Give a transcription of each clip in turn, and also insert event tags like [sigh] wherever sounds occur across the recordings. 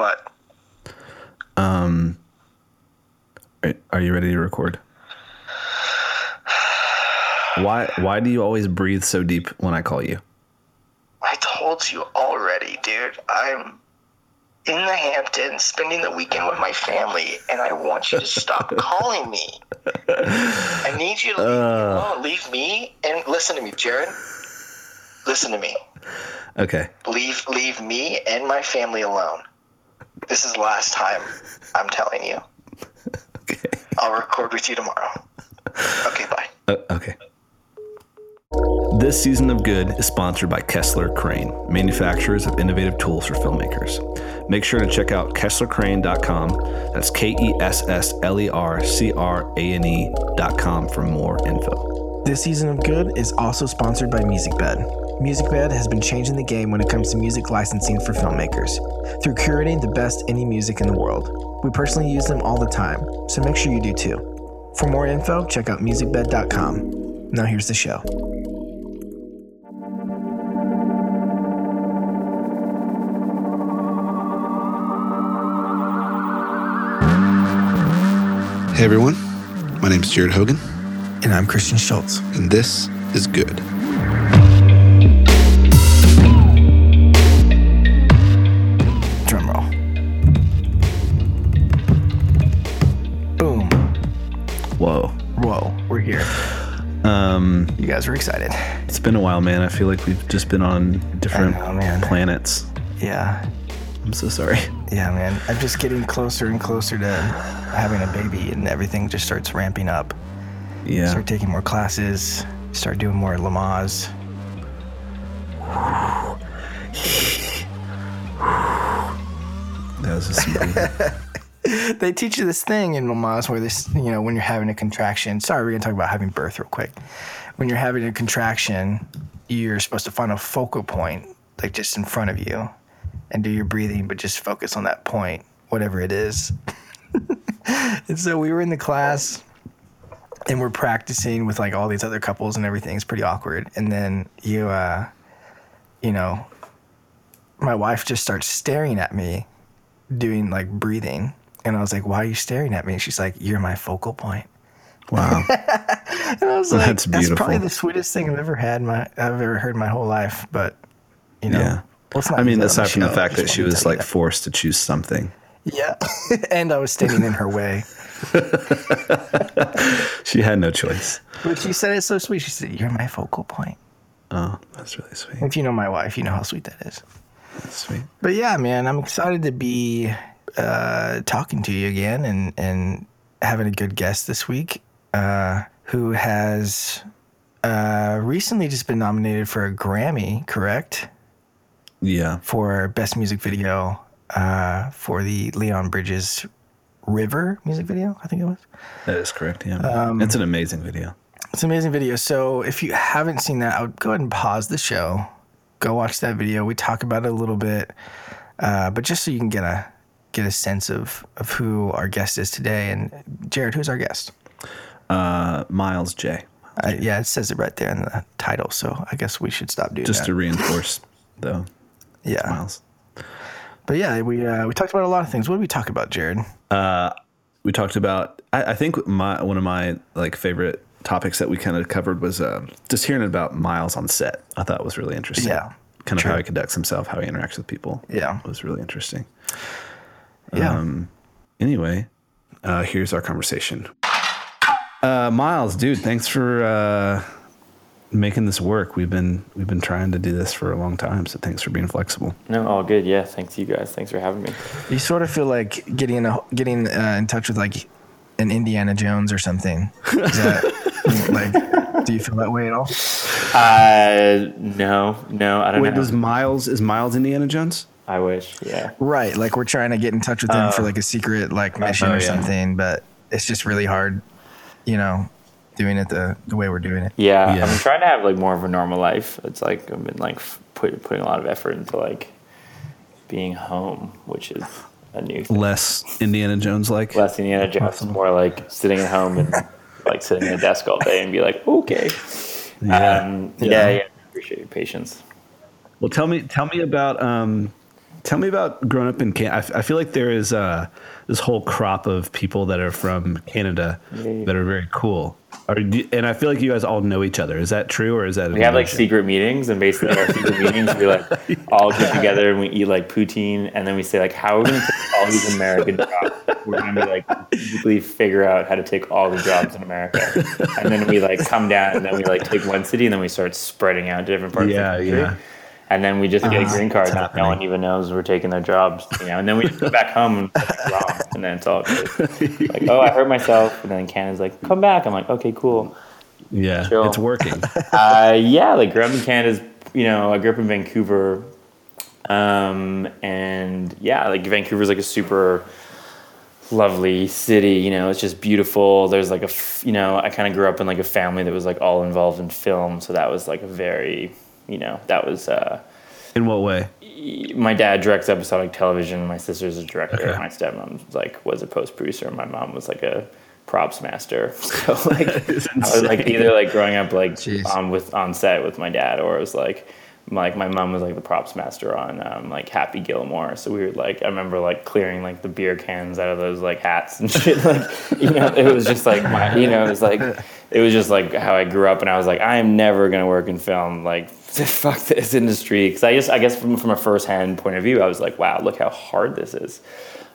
What? Um, are- you ready to record? Why why do you always breathe so deep when I call you? I told you already, dude. I'm in the Hamptons spending the weekend with my family, and I want you to stop [laughs] calling me. I need you to leave me alone. Leave me and listen to me, Jared. Listen to me. Okay. Leave leave me and my family alone. This is the last time I'm telling you. Okay. I'll record with you tomorrow. Okay, bye. Uh, okay. This season of Good is sponsored by Kessler Crane, manufacturers of innovative tools for filmmakers. Make sure to check out KesslerCrane.com. That's K E S S L E R C R A N E.com for more info. This season of Good is also sponsored by MusicBed. MusicBed has been changing the game when it comes to music licensing for filmmakers through curating the best indie music in the world. We personally use them all the time, so make sure you do too. For more info, check out musicbed.com. Now here's the show. Hey everyone, my name is Jared Hogan, And I'm Christian Schultz. and this is Good. Whoa. Whoa, we're here. Um, You guys are excited. it's been a while, man. I feel like we've just been on different know, man. planets. Yeah. I'm so sorry. Yeah, man. I'm just getting closer and closer to having a baby, and everything just starts ramping up. Yeah. Start taking more classes, start doing more Lamaze. That was just. [laughs] [laughs] They teach you this thing in Lamaze where this, you know, when you're having a contraction. Sorry, we're gonna talk about having birth real quick. When you're having a contraction, you're supposed to find a focal point, like just in front of you, and do your breathing, but just focus on that point, whatever it is. [laughs] and so we were in the class and we're practicing with like all these other couples and everything. It's pretty awkward. And then you, uh, you know, my wife just starts staring at me doing like breathing. And I was like, why are you staring at me? And She's like, you're my focal point. Wow. [laughs] And I was like, That's that's, probably the sweetest thing I've ever had my I've ever heard my whole life. But you know, Yeah. let's not I mean, that aside from the fact that she was like forced to choose something, yeah, [laughs] and I was standing in her way. [laughs] she had no choice. But she said it's so sweet. She said, "You're my focal point." Oh, that's really sweet. If you know my wife, you know how sweet that is. That's sweet. But yeah, man, I'm excited to be uh, talking to you again and and having a good guest this week, uh, who has uh, recently just been nominated for a Grammy, correct? Yeah. For best music video uh, for the Leon Bridges River music video, I think it was. That is correct. Yeah. Um, it's an amazing video. It's an amazing video. So if you haven't seen that, I would go ahead and pause the show. Go watch that video. We talk about it a little bit, uh, but just so you can get a get a sense of of who our guest is today. And Jared, who's our guest? Uh, Miles Jay. Uh, yeah, it says it right there in the title. So I guess we should stop doing Just that. Just to reinforce, though, yeah, Miles. but yeah, we uh, we talked about a lot of things. What did we talk about, Jared? We talked about. I, I think my one of my like favorite topics that we kind of covered was uh, just hearing about Miles on set. I thought was really interesting. Yeah, Kind of true. how he conducts himself, how he interacts with people. Yeah. was really interesting. Yeah, Um, Anyway, uh, here's our conversation. Uh, Miles, dude, thanks for uh, making this work. We've been we've been trying to do this for a long time, so thanks for being flexible. No, all good. Yeah, thanks you guys. Thanks for having me. you sort of feel like getting a, getting uh, in touch with like an Indiana Jones or something. That [laughs] like? Do you feel that way at all? Uh, no, no, I don't Wait, know. does Miles is Miles Indiana Jones? I wish. Yeah. Right, like we're trying to get in touch with him for like a secret like mission oh, or yeah. something, but it's just really hard, you know, doing it the the way we're doing it. Yeah, Yeah. I'm trying to have like more of a normal life. It's like I've been like f- put, putting a lot of effort into like being home, which is a new thing. Less Indiana Jones like. Less Indiana Jones, more like sitting at home and like sitting at a desk all day and be like, okay. Yeah. Um, yeah. yeah, Appreciate your patience. Well, tell me tell me about um, Tell me about growing up in Canada. I, f- I feel like there is uh, this whole crop of people that are from Canada that are very cool. Are, and I feel like you guys all know each other. Is that true or is that? We have like secret meetings, and basically our secret [laughs] meetings, we like all get together and we eat like poutine, and then we say like, how are we going to take all these American jobs? We're going to like basically figure out how to take all the jobs in America, and then we like come down, and then we like take one city, and then we start spreading out to different parts. Yeah, of the country. yeah. And then we just get a green card, and no one even knows we're taking their jobs, you know. And then we go back home and wrong, [laughs] and then it's all good. Like, oh, I hurt myself, and then Canada's like, come back. I'm like, okay, cool. Yeah, Chill. it's working. [laughs] Uh, yeah, like growing up in Canada's, you know, I grew up in Vancouver. Um, and yeah, like Vancouver's like a super lovely city, you know, it's just beautiful. There's like a, f- you know, I kind of grew up in like a family that was like all involved in film. So that was like a very, you know, that was, uh, In what way? my dad directs episodic television. My sister's a director. Okay. My stepmom like was a post producer. My mom was like a props master. [laughs] So like [laughs] I was like either like growing up like Jeez. on with on set with my dad, or it was like like my mom was like the props master on um, like Happy Gilmore. So we would like I remember like clearing like the beer cans out of those like hats and [laughs] shit. Like you know it was just like my you know it was like it was just like how I grew up, and I was like I am never gonna work in film. Like [laughs] fuck this industry because I just I guess from from a first hand point of view, I was like wow look how hard this is.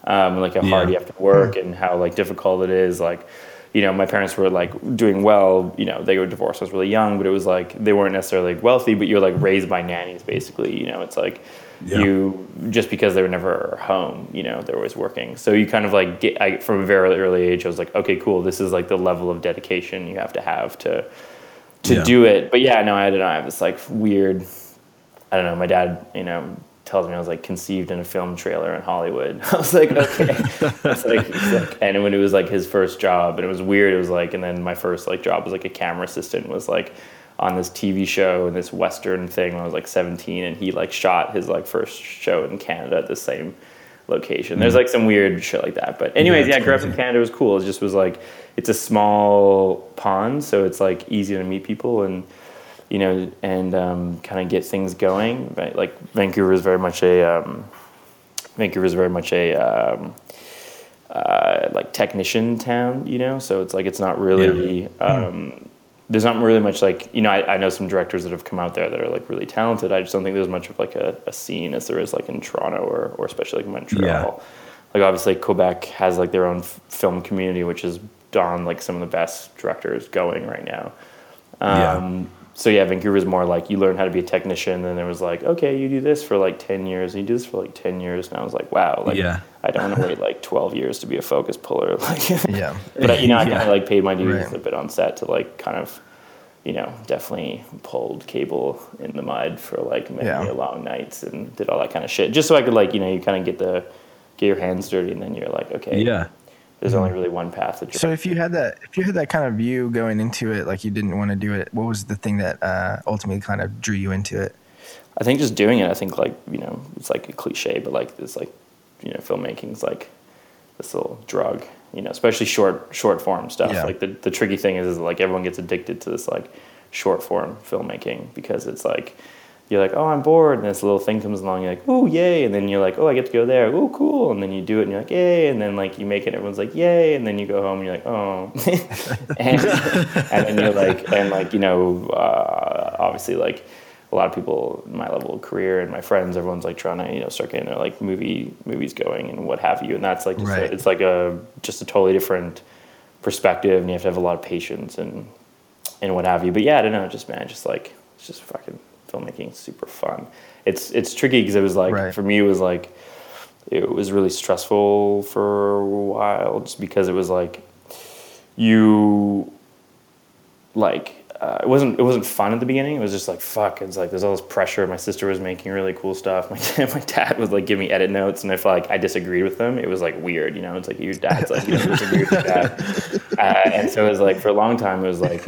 Um, like how hard you have to work and how like difficult it is. Like, you know, my parents were like doing well. You know, they were divorced. I was really young, but it was like they weren't necessarily like, wealthy, but you're like raised by nannies basically. You know, it's like Yeah. you just because they were never home. You know, they're always working. So you kind of like get I, from a very early age. I was like, okay, cool. This is like the level of dedication you have to have to to Yeah. do it. But yeah, no, I don't know. I have this like weird. I don't know. My dad, you know, tells me I was like conceived in a film trailer in Hollywood. [laughs] I was like, okay. it's like, like, and when it was like his first job, and it was weird. It was like, and then my first like job was like a camera assistant. Was like on this TV show and this Western thing when I was like 17, and he like shot his like first show in Canada at the same location. There's like some weird shit like that. But anyways, Yeah, yeah, it's grew up in. Canada. It was cool. It just was like it's a small pond, so it's like easy to meet people and you know and um, kind of get things going. Right? Like Vancouver is very much a um, Vancouver is very much a um, uh, like technician town, you know. So it's like it's not really. Um, there's not really much like you know. I, I know some directors that have come out there that are like really talented. I just don't think there's much of like a, a scene as there is like in Toronto or or especially like Montreal. Yeah. Like obviously Quebec has like their own f- film community, which has on like some of the best directors going right now. Yeah. Um, So yeah, Vancouver is more like you learn how to be a technician, and then there was like, okay, you do this for like ten years, and you do this for like ten years, and I was like, wow, like Yeah. I don't want to wait like twelve years to be a focus puller, [laughs] like Yeah. but you know, I kind of like paid my dues Right. a bit on set to like kind of, you know, definitely pulled cable in the mud for like many Yeah. long nights and did all that kind of shit, just so I could like you know you kind of get the get your hands dirty, and then you're like, okay, Yeah. There's only really one path that you're. So if you had that, if you had that kind of view going into it, like you didn't want to do it, what was the thing that uh, ultimately kind of drew you into it? I think just doing it, I think like you know, it's like a cliche, but like this like you know, filmmaking's like this little drug, you know, especially short short form stuff. Yeah. Like the the tricky thing is, is like everyone gets addicted to this like short form filmmaking because it's like you're like, oh, I'm bored, and this little thing comes along, you're like, oh, yay, and then you're like, oh, I get to go there, oh, cool, and then you do it, and you're like, yay, and then like you make it, everyone's like, yay, and then you go home, and you're like, oh, [laughs] and, and then you're like, and like you know, uh, obviously like a lot of people in my level of career and my friends, everyone's like trying to you know start getting their like movie movies going and what have you, and that's like just a- it's like a just a totally different perspective, and you have to have a lot of patience and and what have you. But yeah, I don't know, just man, just like it's just fucking filmmaking, super fun. It's it's tricky because it was like Right. for me, it was like it was really stressful for a while, just because it was like you like uh, it wasn't it wasn't fun at the beginning. It was just like fuck. It's like there's all this pressure. My sister was making really cool stuff. [laughs] My dad, my dad was like giving me edit notes, and if like I disagreed with them, it was like weird. You know, it's like your dad's like you don't disagree with your dad, [laughs] uh, and so it was like for a long time it was like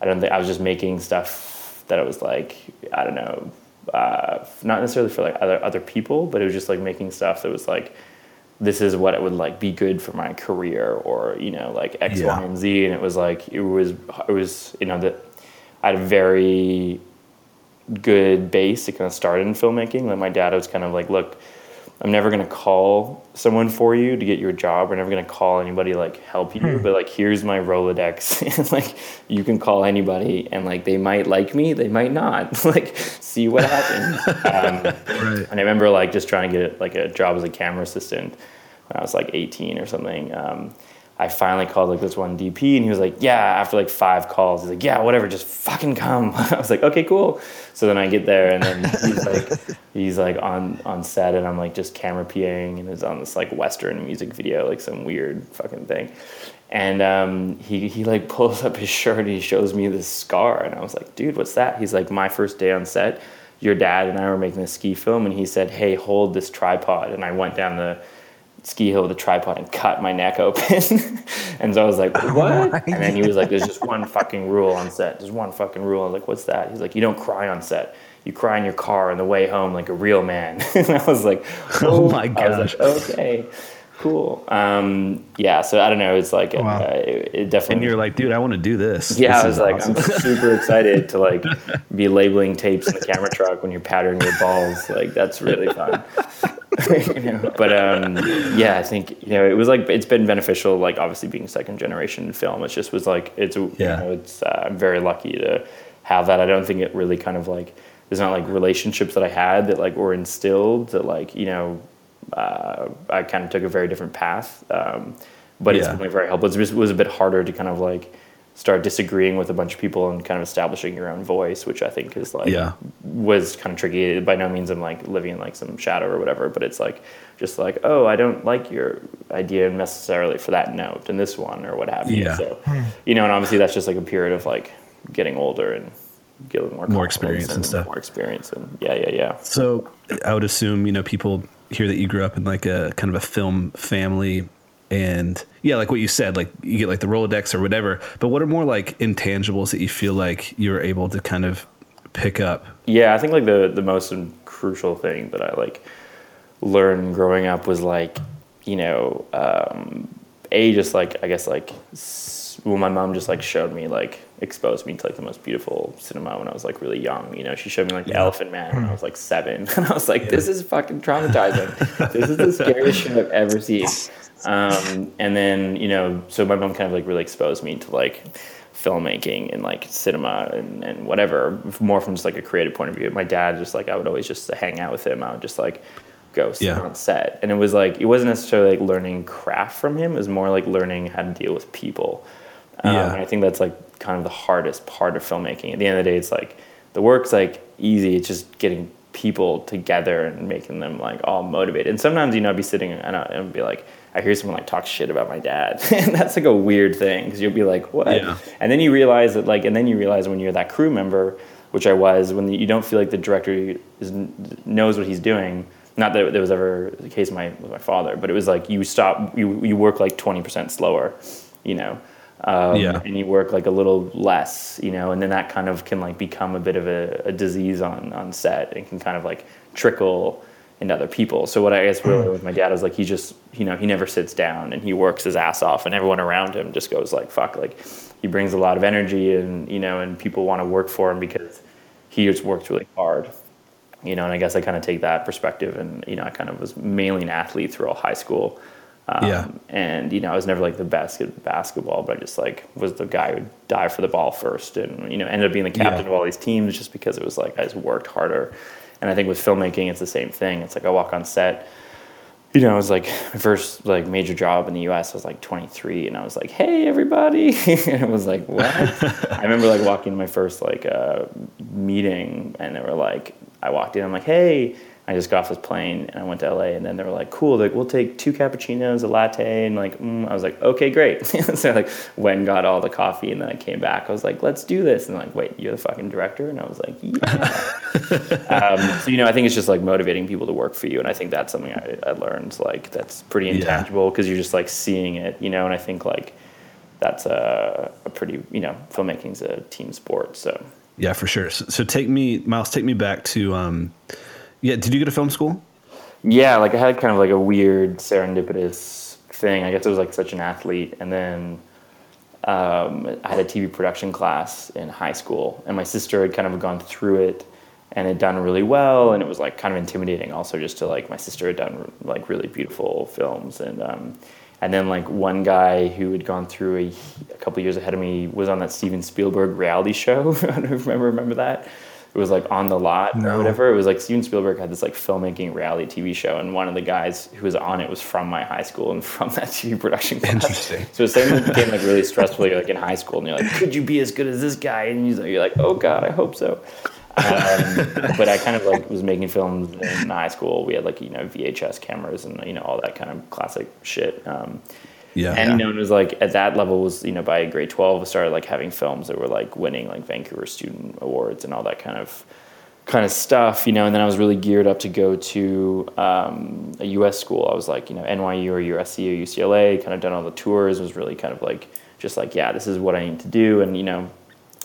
I don't think I was just making stuff that it was like I don't know, uh, not necessarily for like other other people, but it was just like making stuff that was like this is what it would like be good for my career or you know like X, Y, Yeah. and Z, and it was like it was it was you know that I had a very good base to kind of start in filmmaking. Like my dad was kind of like, look, I'm never gonna call someone for you to get your job. We're never gonna call anybody like help you. But like, here's my Rolodex, [laughs] and like, you can call anybody, and like, they might like me, they might not. [laughs] like, see what happens. um, Right. and I remember like just trying to get like a job as a camera assistant when I was like 18 or something. Um, I finally called like this one DP and he was like, yeah, after like five calls, he's like, yeah, whatever, just fucking come. [laughs] I was like, okay, cool. So then I get there and then he's like, [laughs] he's like on, on set and I'm like just camera PAing and it's on this like Western music video, like some weird fucking thing. And um, he, he like pulls up his shirt and he shows me this scar. And I was like, dude, what's that? He's like, my first day on set, your dad and I were making a ski film. And he said, hey, hold this tripod. And I went down the ski hill with a tripod and cut my neck open. [laughs] and so I was like, [laughs] what? and then he was like, there's just one fucking rule on set. There's one fucking rule. I was like, what's that? He's like, you don't cry on set. You cry in your car on the way home like a real man. [laughs] and I was like, Oh my I was gosh. like, okay, cool. Um, yeah, so I don't know. It's like, Wow. uh, it, it definitely. And you're like, dude, I want to do this. Yeah, This I was like, awesome. I'm super excited to like be labeling tapes in the camera truck when you're powdering your balls. Like that's really fun. [laughs] You know, But um, yeah, I think you know it was like it's been beneficial. Like obviously being second generation film, it just was like it's Yeah. you know it's uh, I'm very lucky to have that. I don't think it really kind of like there's not like relationships that I had that like were instilled that like you know uh, I kind of took a very different path. Um, but it's Yeah. definitely very helpful. It was a bit harder to kind of like start disagreeing with a bunch of people and kind of establishing your own voice, which I think is like Yeah. was kind of tricky. By no means I'm like living in like some shadow or whatever, but it's like just like oh I don't like your idea necessarily for that note and this one or what have you. Yeah. So hmm. you know, and obviously that's just like a period of like getting older and getting more More confidence experience and stuff. more experience and yeah yeah yeah. So I would assume, you know, people hear that you grew up in like a kind of a film family and yeah, like what you said, like you get like the Rolodex or whatever. But what are more like intangibles that you feel like you're able to kind of pick up? Yeah, I think like the the most crucial thing that I like learned growing up was like, you know, um, a just like I guess like s- well, my mom just like showed me like exposed me to like the most beautiful cinema when I was like really young. You know, she showed me like The Elephant Man when I was like seven, [laughs] and I was like, this is fucking traumatizing. this is the scariest shit I've ever seen. [laughs] Um, and then you know, so my mom kind of like really exposed me to like filmmaking and like cinema and, and whatever more from just like a creative point of view. My dad just like i would always just hang out with him. I would just like go sit Yeah. on set. And it was like it wasn't necessarily like learning craft from him. It was more like learning how to deal with people. Um, Yeah. and i think that's like kind of the hardest part of filmmaking. At the end of the day it's like the work's like easy. It's just getting people together and making them like all motivated. And sometimes you know I'd be sitting and, I, and be like i hear someone like talk shit about my dad. [laughs] And that's like a weird thing because you'll be like what? Yeah. and then you realize that like and then you realize when you're that crew member which i was when you don't feel like the director is, knows what he's doing. Not that it was ever the case with my, with my father but it was like you stop you, you work like 20% slower you know? Um, Yeah. and you work like a little less you know? And then that kind of can like become a bit of a, a disease on on set and can kind of like trickle into other people so what i guess really with my dad was like he just you know he never sits down and he works his ass off and everyone around him just goes like fuck like he brings a lot of energy and you know and people want to work for him because he just works really hard you know and i guess i kind of take that perspective and you know i kind of was mainly an athlete through all high school um, Yeah. and you know i was never like the best at basketball but i just like was the guy who dive for the ball first and you know ended up being the captain Yeah. of all these teams just because it was like i just worked harder and i think with filmmaking it's the same thing it's like i walk on set you know, it was like my first like major job in the U.S. I was like 23, and I was like, "Hey, everybody!" [laughs] and it was like, "What?" [laughs] I remember like walking to my first like uh, meeting, and they were like, I walked in, I'm like, "Hey." I just got off this plane and I went to LA, and then they were like, "Cool, like we'll take two cappuccinos, a latte," and like mm. I was like, "Okay, great." [laughs] so like went and got all the coffee, and then I came back. I was like, "Let's do this," and like, "Wait, you're the fucking director?" And I was like, "Yeah." [laughs] um, so you know, I think it's just like motivating people to work for you, and I think that's something I, I learned. Like that's pretty intangible because you're just like seeing it, you know. And I think like that's a, a pretty, you know, filmmaking's a team sport. So Yeah, for sure. So, so take me, Miles, take me back to, um, yeah, did you go to film school? yeah, like I had kind of like a weird serendipitous thing. I guess I was like such an athlete, and then um, I had a TV production class in high school, and my sister had kind of gone through it and had done really well, and it was like kind of intimidating also just to like my sister had done like really beautiful films and. Um, and then like one guy who had gone through a, a couple years ahead of me was on that Steven Spielberg reality show. [laughs] I don't remember remember that. It was like on the lot No. or whatever. It was like Steven Spielberg had this like filmmaking reality TV show, and one of the guys who was on it was from my high school and from that TV production class. Interesting. So it's something became like really stressful. You're like in high school, and you're like, could you be as good as this guy? And you're like, you're like oh god, I hope so. Um, but I kind of like was making films in high school. We had like you know VHS cameras and you know all that kind of classic shit. Um, Yeah. and you know, it was like at that level was you know by grade twelve, I started like having films that were like winning like Vancouver Student Awards and all that kind of kind of stuff, you know. And then I was really geared up to go to um, a U.S. school. I was like, you know, NYU or USC or UCLA. Kind of done all the tours. Was really kind of like just like, yeah, this is what I need to do. And you know,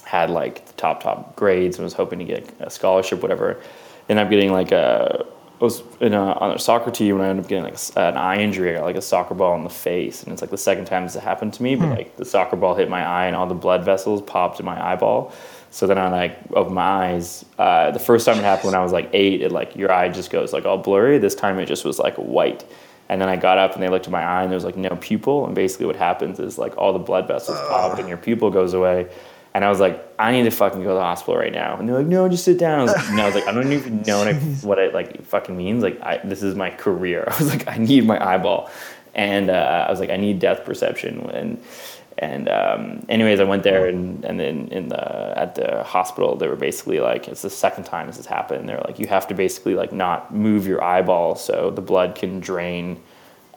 had like the top top grades and was hoping to get a scholarship, whatever. And I'm getting like a I was in a, on a soccer team and I ended up getting like a an eye injury. I got like a soccer ball in the face, and it's like the second time this happened to me. But like the soccer ball hit my eye, and all the blood vessels popped in my eyeball. So then I like opened my eyes. Uh, the first time it happened when I was like eight, it like your eye just goes like all blurry. This time it just was like white. And then I got up and they looked at my eye and there was like no pupil. And basically what happens is like all the blood vessels pop and your pupil goes away. And I was like, I need to fucking go to the hospital right now. And they're like, no, just sit down. I was like, no, I was like, I don't even know what, I, [laughs] what it like fucking means. Like, I, this is my career. [laughs] I was like, I need my eyeball. And uh, I was like, I need depth perception. And and um, anyways, I went there and, and then in the at the hospital, they were basically like, it's the second time this has happened. They're like, you have to basically like not move your eyeball so the blood can drain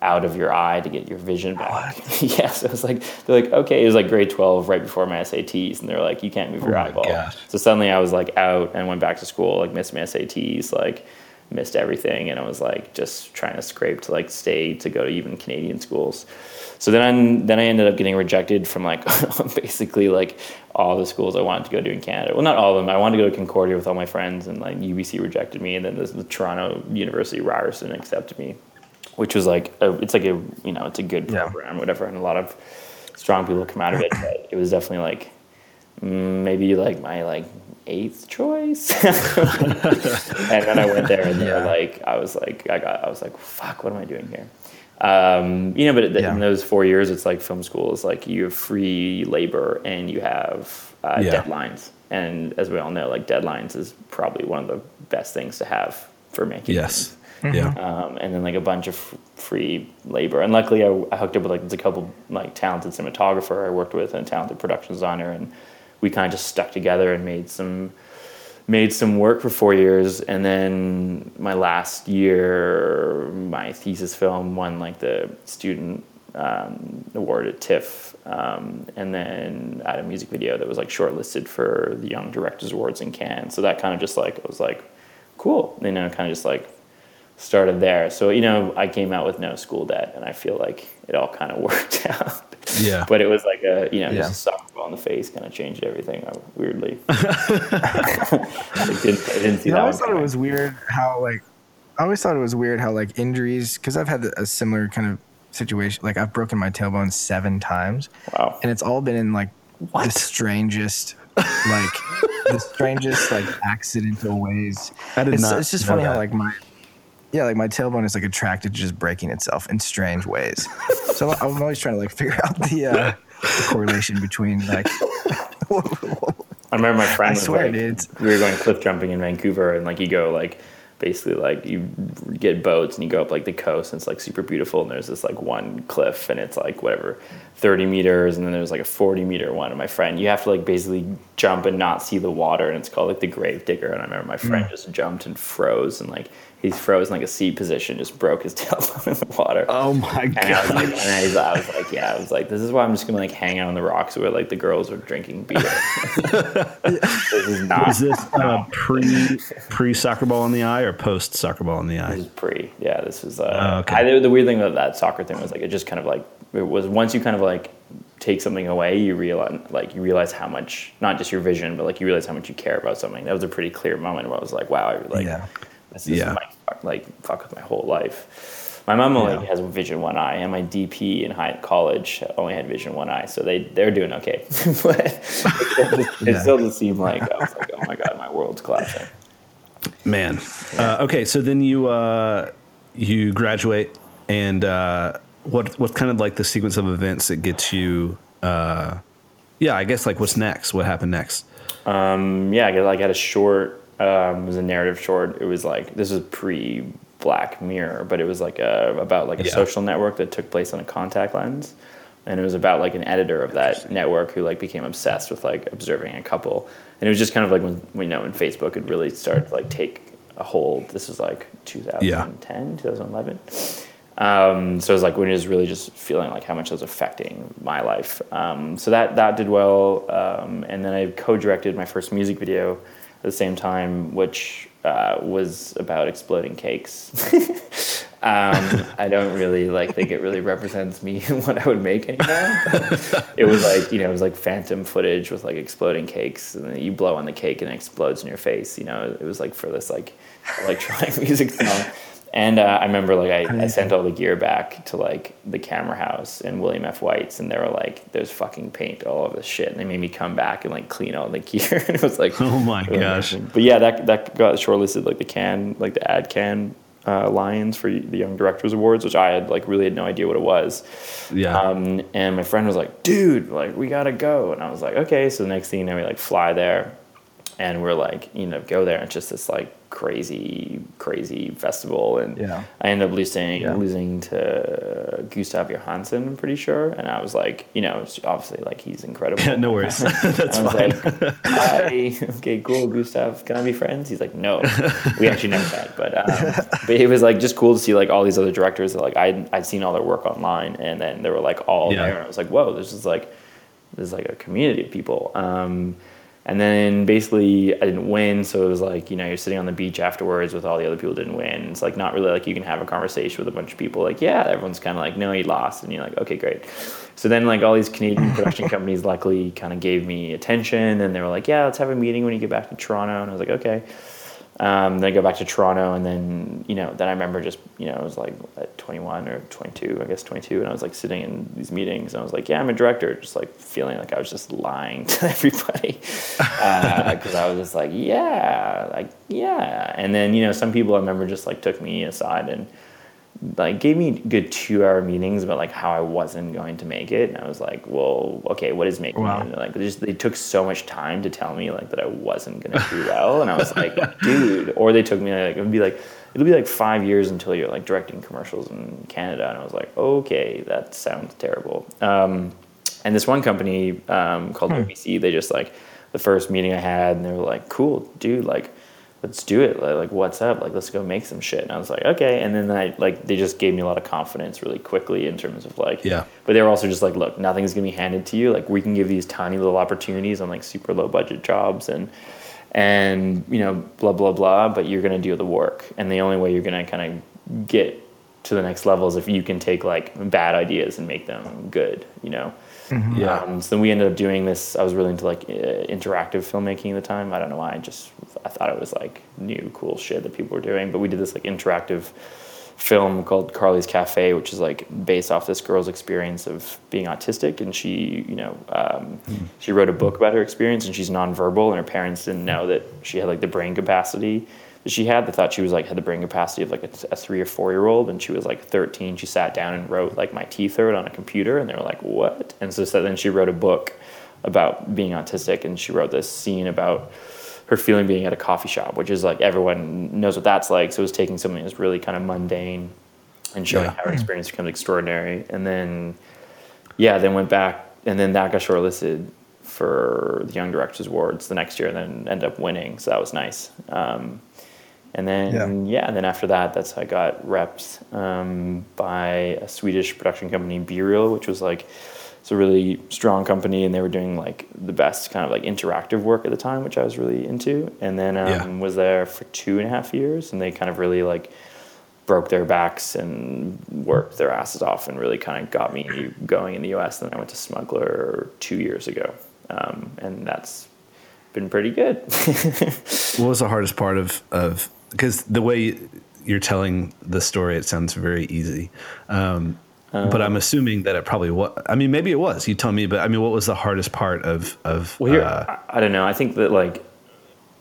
out of your eye to get your vision back. [laughs] yeah, so it was like they're like, okay, it was like grade twelve, right before my SATs, and they're like, you can't move your oh my eyeball. gosh. So suddenly I was like out and went back to school, like missed my SATs, like missed everything, and I was like just trying to scrape to like stay to go to even Canadian schools. So then I, then I ended up getting rejected from like [laughs] basically like all the schools I wanted to go to in Canada. Well, not all of them. I wanted to go to Concordia with all my friends, and like UBC rejected me, and then the, the Toronto University Ryerson accepted me, which was like a, it's like a you know it's a good Yeah. program, whatever, and a lot of strong people come out of it. But it was definitely like mm, maybe like my like eighth choice. [laughs] and then I went there and they were Yeah. like, I was like, I got, I was like, fuck, what am I doing here? Um, you know, but Yeah. in those four years, it's like film school is like you have free labor and you have uh, Yeah. deadlines. And as we all know, like deadlines is probably one of the best things to have for making. Yes. Films. Yeah. Um, and then like a bunch of f- free labor. And luckily, I, I hooked up with like there's a couple like talented cinematographer I worked with and a talented production designer, and we kind of just stuck together and made some made some work for four years. And then my last year, my thesis film won like the student um, award at TIFF. Um, and then I had a music video that was like shortlisted for the Young Directors Awards in Cannes. So that kind of just like I was like, cool. You know, kind of just like started there. So, you know, I came out with no school debt and I feel like it all kind of [laughs] worked out. Yeah. But it was like a, you know, Yeah. just a soccer ball in the face kind of changed everything uh, weirdly. [laughs] I, didn't, I didn't see I that always thought it was weird how like I always thought it was weird how like injuries because I've had a similar kind of situation. Like I've broken my tailbone seven times, Wow. and it's all been in like the strangest, like the strangest like accidental ways. [laughs] I did it's, not It's just know funny how like my yeah, like my tailbone is like attracted to just breaking itself in strange ways. so I'm always trying to like figure out the, uh, the correlation between like. [laughs] I remember my friend I was swear, like, dude. we were going cliff jumping in Vancouver, and like you go like basically like you get boats and you go up like the coast, and it's like super beautiful, and there's this like one cliff, and it's like whatever, thirty meters, and then there's like a forty meter one. And my friend, you have to like basically jump and not see the water, and it's called like the grave digger. And I remember my friend Mm. just jumped and froze, and like he frozen in like a C position, just broke his [laughs] tailbone in the water. Oh my And I was god. like, and I was, I was like, yeah, I was like, this is why I'm just gonna like hang out on the rocks where like the girls are drinking beer. [laughs] this is not. Is this uh, pre [laughs] pre soccer ball in the eye or post soccer ball in the This eye? is pre. Yeah, this was. Uh, Oh, okay. I, the weird thing about that soccer thing was like it just kind of like it was once you kind of like take something away, you realize like you realize how much not just your vision, but like you realize how much you care about something. That was a pretty clear moment where I was like, wow, I like Yeah. This is Yeah. my like fuck with my whole life. My mom only Yeah. has vision one eye, and my DP in high college only had vision one eye, so they they're doing okay. [laughs] but it, still just, it Yeah. still just seemed like I was like, oh my god, my world's collapsing. Man. Uh, okay, so then you uh, you graduate, and uh, what what's kind of like the sequence of events that gets you? Uh, yeah, I guess like what's next? What happened next? Um, yeah, I got, like had a short. Um, it was a narrative short. It was like this was pre Black Mirror, but it was like a, about like a Yeah. social network that took place on a contact lens, and it was about like an editor of that network who like became obsessed with like observing a couple, and it was just kind of like when we know when Facebook had really started to like take a hold. This was like 2010, 2011. Um, so it was like when it was really just feeling like how much it was affecting my life. Um, so that that did well, um, and then I co-directed my first music video at the same time, which uh, was about exploding cakes. [laughs] um, I don't really like think it really represents me and [laughs] what I would make anymore. it was like you know it was like phantom footage with like exploding cakes, and then you blow on the cake and it explodes in your face. You know, it was like for this like electronic [laughs] music song. And uh, I remember like I, I sent all the gear back to like the camera house and William F. White's, and they were like, "There's fucking paint all over this shit." And they made me come back and like clean all the [laughs] gear. and it was like, Oh my gosh. amazing. But yeah, that that got shortlisted like the Cannes like the ad Cannes uh, Lions for the Young Directors Awards, which I had like really had no idea what it was. Yeah. Um, and my friend was like, "Dude, like we gotta go," and I was like, "Okay." So the next thing you know, we like fly there, and we're like, you know, go there. And it's just this like crazy, crazy festival, and Yeah. I ended up losing Yeah. losing to Gustav Johansson, I'm pretty sure. And I was like, you know, obviously like he's incredible. Yeah, no worries. [laughs] That's I was fine. like, hi, okay, cool, Gustav, can I be friends? He's like, no, we actually never met, but um, [laughs] but it was like just cool to see like all these other directors that like I'd, I'd seen all their work online, and then they were like all Yeah. there, and I was like, whoa, this is like this is like a community of people. Um, and then basically I didn't win, so it was like you know you're sitting on the beach afterwards with all the other people didn't win. It's like not really like you can have a conversation with a bunch of people. Like yeah, everyone's kind of like no, you lost, and you're like okay, great. So then like all these Canadian [laughs] production companies luckily kind of gave me attention, and they were like yeah, let's have a meeting when you get back to Toronto, and I was like okay. Um, then I go back to Toronto, and then you know, then I remember just you know, I was like at 21 or 22, I guess 22, and I was like sitting in these meetings, and I was like, yeah, I'm a director, just like feeling like I was just lying [laughs] to everybody, because I was just like, yeah, like yeah, and then you know, some people I remember just like took me aside and like gave me good two hour meetings about like how I wasn't going to make it, and I was like, well, okay, what is making Wow. it? And, like they just they took so much time to tell me like that I wasn't gonna do well, and I was like, [laughs] dude. Or they took me like it would be like it'll be like five years until you're like directing commercials in Canada, and I was like, okay, that sounds terrible. Um, and this one company um, called ABC, they just like the first meeting I had, and they were like, cool, dude, like let's do it. Like, what's up? Like, let's go make some shit. And I was like, okay. And then I like they just gave me a lot of confidence really quickly in terms of like, Yeah. But they were also just like, look, nothing's gonna be handed to you. Like, we can give these tiny little opportunities on like super low budget jobs and and you know blah blah blah. But you're gonna do the work, and the only way you're gonna kind of get to the next level is if you can take like bad ideas and make them good. You know. Yeah. Um, so then we ended up doing this. I was really into like uh, interactive filmmaking at the time. I don't know why. I just I thought it was like new cool shit that people were doing. But we did this like interactive film called Carly's Cafe, which is like based off this girl's experience of being autistic, and she you know um, she wrote a book about her experience, and she's nonverbal, and her parents didn't know that she had like the brain capacity that she had. They thought she was like had the brain capacity of like a, a three or four year old, and she was like 13. She sat down and wrote like my teeth hurt on a computer, and they were like, "What?" And so, so then she wrote a book about being autistic, and she wrote this scene about her feeling being at a coffee shop, which is like everyone knows what that's like. So it was taking something that's really kind of mundane and showing Yeah. how her experience becomes extraordinary. And then, yeah, then went back, and then that got shortlisted for the Young Directors Awards the next year, and then ended up winning. So that was nice. Um, and then yeah. and then after that, that's how I got reps um, by a Swedish production company, B-Reel, which was like it's a really strong company, and they were doing like the best kind of like interactive work at the time, which I was really into. And then um, Yeah. was there for two and a half years, and they kind of really like broke their backs and worked their asses off, and really kind of got me going in the U.S. Then I went to Smuggler two years ago, um, and that's been pretty good. [laughs] What was the hardest part of of because the way you're telling the story, it sounds very easy. Um, but I'm assuming that it probably was. I mean, maybe it was. You tell me. But I mean, what was the hardest part of of? Well, here, uh, I, I don't know. I think that like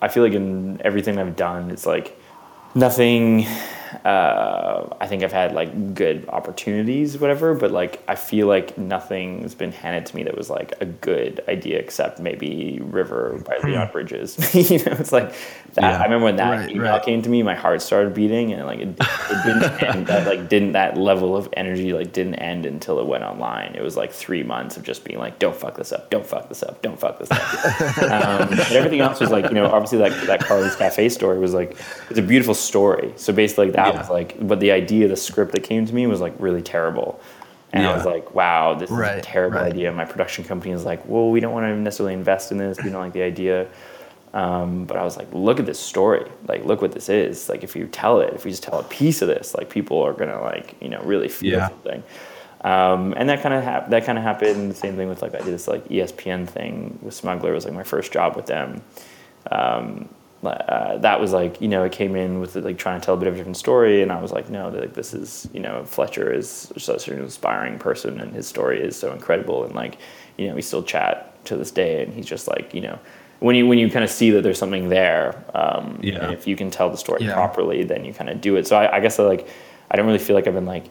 I feel like in everything I've done, it's like nothing uh, I think I've had like good opportunities, whatever, but like I feel like nothing's been handed to me that was like a good idea except maybe River by Leon Bridges. [laughs] you know, it's like that. Yeah. I remember when that Right, email right. came to me, my heart started beating, and like it, it didn't [laughs] end. That like didn't that level of energy like didn't end until it went online. It was like three months of just being like, don't fuck this up, don't fuck this up, don't fuck this up. um, but everything else was like, you know, obviously like that Carly's Cafe story was like, it's a beautiful story. So basically, like, that Yeah. was like, but the idea, the script that came to me was like really terrible. And I was like, wow, this is a terrible right. idea. My production company is like, well, we don't want to necessarily invest in this. We don't like the idea. Um, but I was like, look at this story. Like, look what this is. Like, if you tell it, if we just tell a piece of this, like, people are gonna like, you know, really feel Yeah. something. Um, and that kind of hap- that kind of happened. The same thing with like I did this like ESPN thing with Smuggler. It was like my first job with them. Um, uh, that was like you know it came in with like trying to tell a bit of a different story, and I was like, no, like this is you know Fletcher is such an inspiring person, and his story is so incredible, and like you know we still chat to this day, and he's just like you know when you when you kind of see that there's something there, um, Yeah. and if you can tell the story Yeah. properly, then you kind of do it. So I, I guess I like I don't really feel like I've been like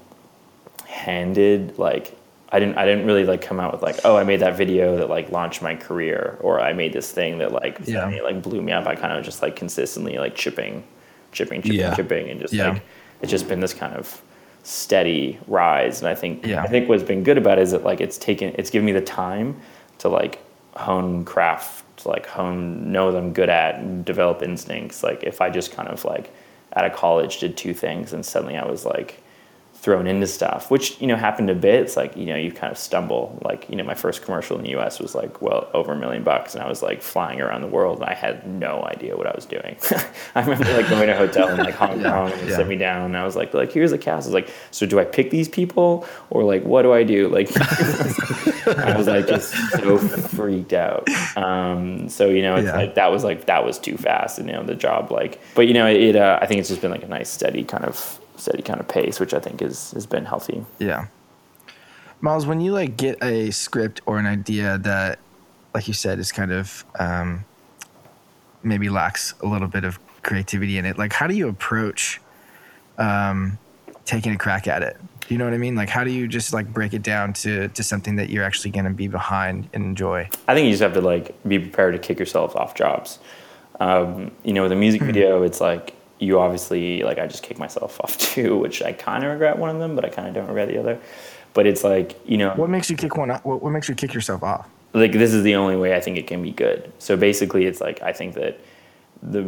handed like I didn't I didn't really like come out with like oh I made that video that like launched my career or I made this thing that like Yeah. like blew me up. I kind of just like consistently like chipping, chipping, chipping, Yeah. chipping, and just Yeah. like it's just been this kind of steady rise. And I think Yeah. I think what's been good about it is that like it's taken it's given me the time to like hone craft, to, like hone know what I'm good at and develop instincts. Like if I just kind of like out of college did two things and suddenly I was like thrown into stuff, which you know happened a bit. It's like you know you kind of stumble. Like you know my first commercial in the U.S. was like well over a million bucks, and I was like flying around the world, and I had no idea what I was doing. [laughs] I remember like going to a hotel in like Hong [laughs] Yeah, Kong, and they yeah. set me down, and I was like like here's the cast. I was like so do I pick these people or like what do I do? Like [laughs] I was like just so freaked out. Um, so you know it's Yeah. like that was like that was too fast, and you know the job like. But you know it. Uh, I think it's just been like a nice steady kind of steady kind of pace, which I think is has been healthy. Yeah. Miles, when you like get a script or an idea that, like you said, is kind of um, maybe lacks a little bit of creativity in it, like how do you approach um, taking a crack at it? Do you know what I mean? Like how do you just like break it down to to something that you're actually going to be behind and enjoy? I think you just have to like be prepared to kick yourself off jobs. Um, you know, with a music video, it's like you obviously like I just kick myself [laughs] off too, which I kind of regret one of them, but I kind of don't regret the other. But it's like you know, What makes you kick one? What, what makes you kick yourself off? like this is the only way I think it can be good. So basically, it's like I think that the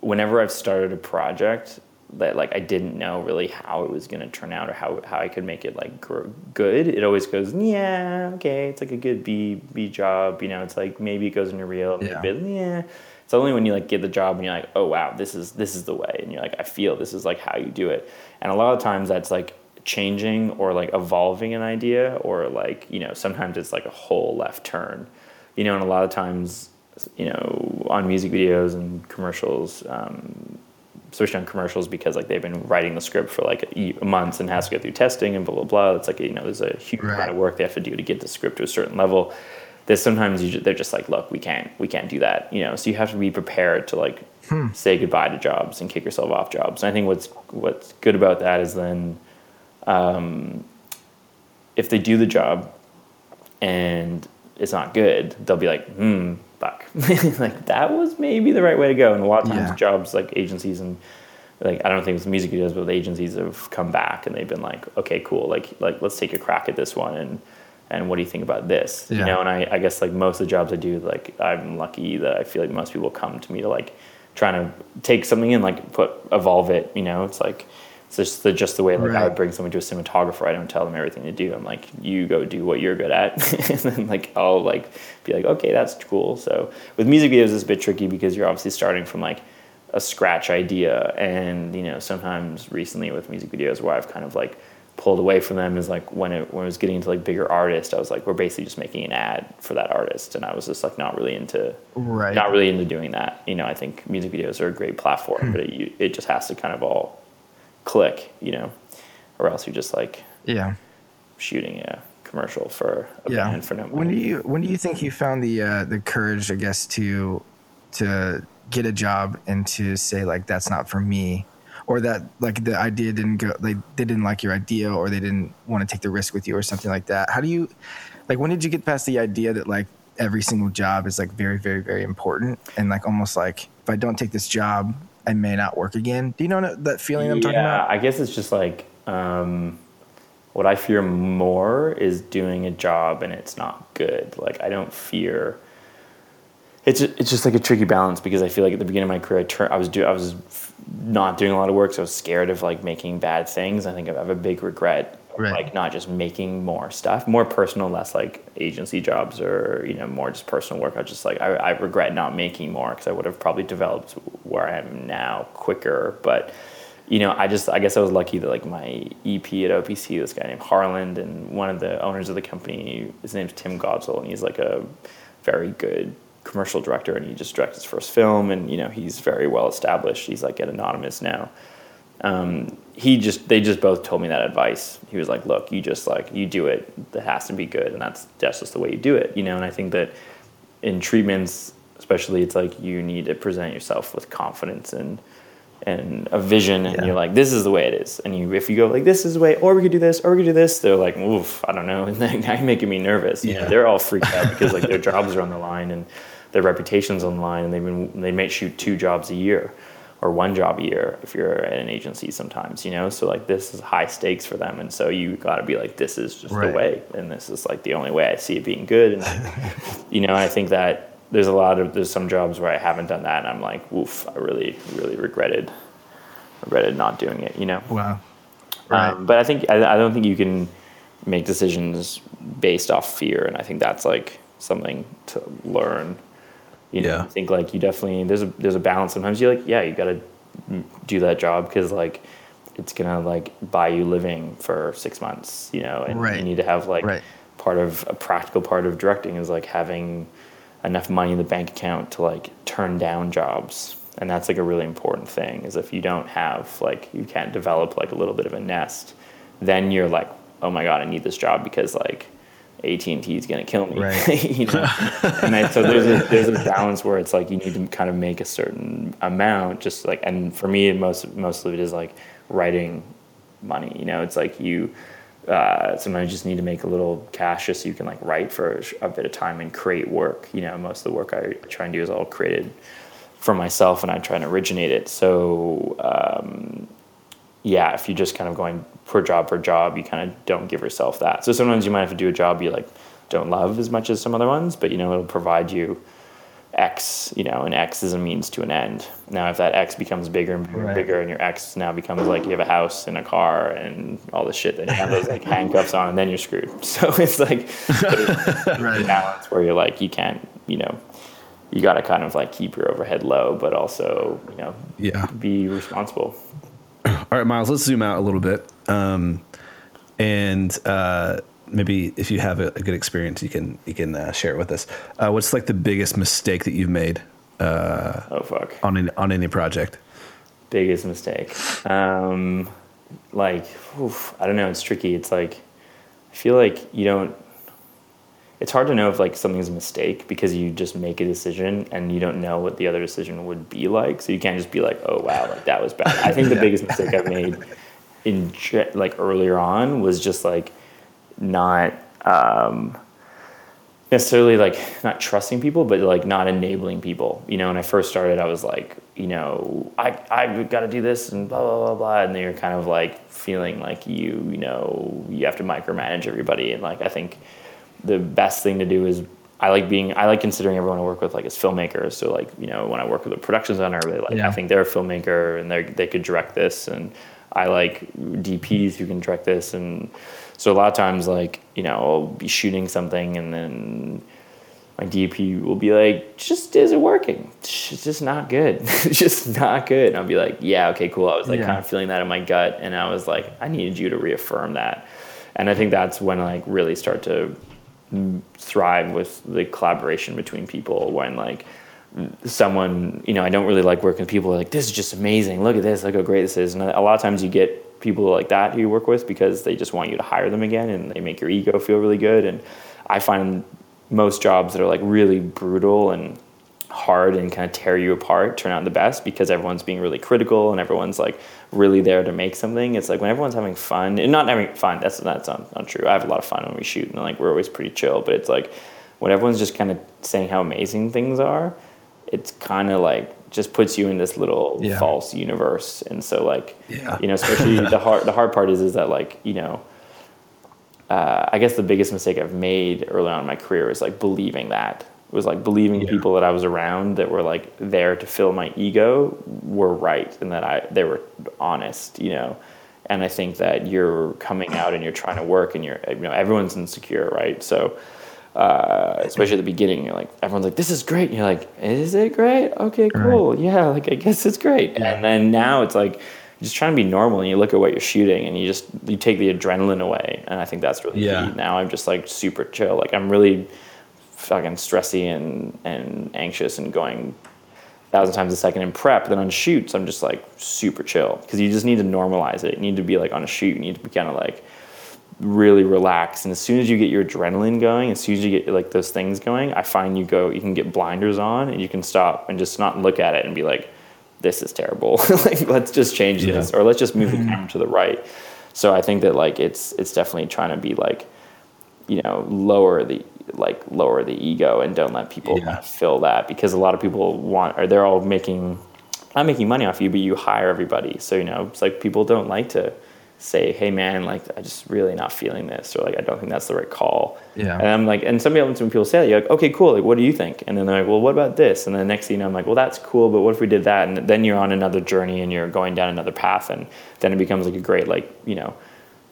whenever I've started a project that like I didn't know really how it was going to turn out or how how I could make it like gr- good, it always goes yeah okay it's like a good B B job you know it's like maybe it goes into real Yeah. yeah. It's only when you like get the job and you're like oh wow this is this is the way and you're like I feel this is like how you do it. And a lot of times that's like changing or like evolving an idea or like you know sometimes it's like a whole left turn. You know and a lot of times you know on music videos and commercials um, especially on commercials because like they've been writing the script for like months and has to go through testing and blah blah blah. It's like you know there's a huge Right. amount of work they have to do to get the script to a certain level that sometimes you they're just like look we can't we can't do that you know so you have to be prepared to like say goodbye to jobs and kick yourself off jobs and i think what's what's good about that is then um, if they do the job and it's not good, they'll be like, hmm, fuck. [laughs] like that was maybe the right way to go. And a lot of times Yeah. jobs like agencies and like I don't think it's music videos, but with agencies have come back and they've been like, okay, cool, like like let's take a crack at this one and and what do you think about this? You know, and I, I guess like most of the jobs I do, like I'm lucky that I feel like most people come to me to like trying to take something and like put evolve it, you know, it's like it's just the, just the way like I would bring someone to a cinematographer. I don't tell them everything to do. I'm like, you go do what you're good at, [laughs] and then like I'll like be like, okay, that's cool. So with music videos, it's a bit tricky because you're obviously starting from like a scratch idea, and you know sometimes recently with music videos where I've kind of like pulled away from them is like when it when it was getting into like bigger artists, I was like, we're basically just making an ad for that artist, and I was just like not really into Right. not really into doing that. You know, I think music videos are a great platform, but it, you, it just has to kind of all click, you know, or else you're just like Yeah. shooting a commercial for a yeah. band for no money. When do you when do you think you found the uh, the courage, I guess, to to get a job and to say like that's not for me or that like the idea didn't go like they didn't like your idea or they didn't want to take the risk with you or something like that how do you like when did you get past the idea that like every single job is like very very very important and like almost like if i don't take this job i may not work again do you know that feeling i'm talking about I guess it's just like um, what I fear more is doing a job and it's not good. Like I don't fear. It's it's just like a tricky balance because I feel like at the beginning of my career, I, tur- I was do I was not doing a lot of work, so I was scared of like making bad things. I think I have a big regret, of, Right. like not just making more stuff, more personal, less like agency jobs or you know more just personal work. I just like I, I regret not making more because I would have probably developed where I am now quicker, but you know, I just I guess I was lucky that like my EP at OPC, this guy named Harland, and one of the owners of the company, his name's Tim Godsall, and he's like a very good commercial director, and he just directed his first film, and you know he's very well established. He's like at Anonymous now. Um, he just they just both told me that advice. He was like, "Look, you just like you do it. That has to be good, and that's that's just the way you do it." You know, and I think that in treatments, especially, it's like you need to present yourself with confidence and and a vision and Yeah. you're like this is the way it is and you if you go like this is the way or we could do this or we could do this they're like oof i don't know [laughs] and then now you're making me nervous You know, Yeah. they're all freaked out because like their jobs are on the line and their reputation's on the line and they've been they might shoot two jobs a year or one job a year if you're at an agency sometimes you know so like this is high stakes for them and so you got to be like this is just Right. the way and this is like the only way i see it being good and [laughs] you know i think that there's a lot of there's some jobs where I haven't done that, and I'm like, woof, I really, really regretted, regretted not doing it. You know. wow Right. Um, but I think I, I don't think you can make decisions based off fear, and I think that's like something to learn. You know, Yeah. I think like you definitely there's a there's a balance. Sometimes you're like, yeah, you got to do that job because like it's gonna like buy you living for six months. You know, and you need to have like Right. part of a practical part of directing is like having enough money in the bank account to like turn down jobs and that's like a really important thing is if you don't have like you can't develop like a little bit of a nest then you're like oh my god i need this job because like AT&T is going to kill me Right. [laughs] you know? [laughs] And I, so there's a there's a balance where it's like you need to kind of make a certain amount just like and for me most most of it is like writing money you know? It's like you uh, sometimes you just need to make a little cash just so you can like write for a a bit of time and create work you know? Most of the work i try and do is all created for myself and i try and originate it. So um, yeah, if you're just kind of going per job per job, you kind of don't give yourself that. So sometimes you might have to do a job you like don't love as much as some other ones, but you know it'll provide you X, you know, and X is a means to an end. Now, if that X becomes bigger and bigger and Right. bigger, and your X now becomes like you have a house and a car and all this shit, then you have those like [laughs] handcuffs on, and then you're screwed. [laughs] So it's like [laughs] Right. balance where you're like you can't, you know, you got to kind of like keep your overhead low, but also you know Yeah. be responsible. All right, Miles, let's zoom out a little bit. Um, and uh, maybe if you have a, a good experience, you can you can uh, share it with us. Uh, what's like the biggest mistake that you've made Oh fuck. on any, on any project? biggest mistake um like oof, i don't know it's tricky it's like i feel like you don't it's hard to know if like something's a mistake because you just make a decision and you don't know what the other decision would be like. So you can't just be like oh wow like that was bad. I think the [laughs] biggest mistake i've made in like earlier on was just like not um necessarily like not trusting people, but like not enabling people. You know, when I first started, I was like, you know, I I got to do this and blah blah blah blah, and then you're kind of like feeling like you you know you have to micromanage everybody, and like I think the best thing to do is. I like being. I like considering everyone I work with like as filmmakers. So like you know when I work with a production designer, really like. Yeah. I think they're a filmmaker and they they could direct this, and I like DPs who can direct this, and so a lot of times like you know I'll be shooting something and then my DP will be like, just isn't working. It's just not good. [laughs] it's just not good. And I'll be like, yeah, okay, cool. I was like Yeah. kind of feeling that in my gut, and I was like, I needed you to reaffirm that. And I think that's when I like really start to thrive with the collaboration between people. When like someone, you know, I don't really like working with people like, this is just amazing. Look at this. Look how great this is. And a lot of times you get people like that who you work with because they just want you to hire them again and they make your ego feel really good. And I find most jobs that are like really brutal and hard and kind of tear you apart turn out the best because everyone's being really critical and everyone's like really there to make something. It's like when everyone's having fun and not having fun. That's that's not, not true. I have a lot of fun when we shoot and like we're always pretty chill. But it's like when everyone's just kind of saying how amazing things are, it's kind of like just puts you in this little Yeah. false universe. And so like Yeah. you know, especially the [laughs] hard the hard part is is that like you know. Uh, I guess the biggest mistake I've made early on in my career is like believing that it was like believing Yeah. people that I was around that were like there to fill my ego were right and that I they were honest, you know. And I think that you're coming out and you're trying to work and you're you know everyone's insecure, right? So uh, especially at the beginning, you're like everyone's like this is great, and you're like is it great? Okay, cool, yeah, like I guess it's great. And then now it's like you're just trying to be normal and you look at what you're shooting and you just you take the adrenaline away and I think that's really Yeah. key. Now I'm just like super chill. Like I'm really fucking stressy and and anxious and going a thousand times a second in prep. Then on shoots, I'm just like super chill because you just need to normalize it. You need to be like on a shoot. You need to be kind of like really relaxed. And as soon as you get your adrenaline going, as soon as you get like those things going, I find you go, you can get blinders on and you can stop and just not look at it and be like, this is terrible. [laughs] like let's just change Yeah. this or let's just move the mm-hmm. camera to the right. So I think that like it's it's definitely trying to be like you know lower the like lower the ego and don't let people Yeah. fill that because a lot of people want or they're all making not making money off you but you hire everybody. So you know it's like people don't like to say hey man like i just really not feeling this or like i don't think that's the right call. Yeah. and i'm like and some people when people say that you're like okay cool like what do you think? And then they're like well what about this? And then next thing you know i'm like well that's cool but what if we did that? And then you're on another journey and you're going down another path and then it becomes like a great like you know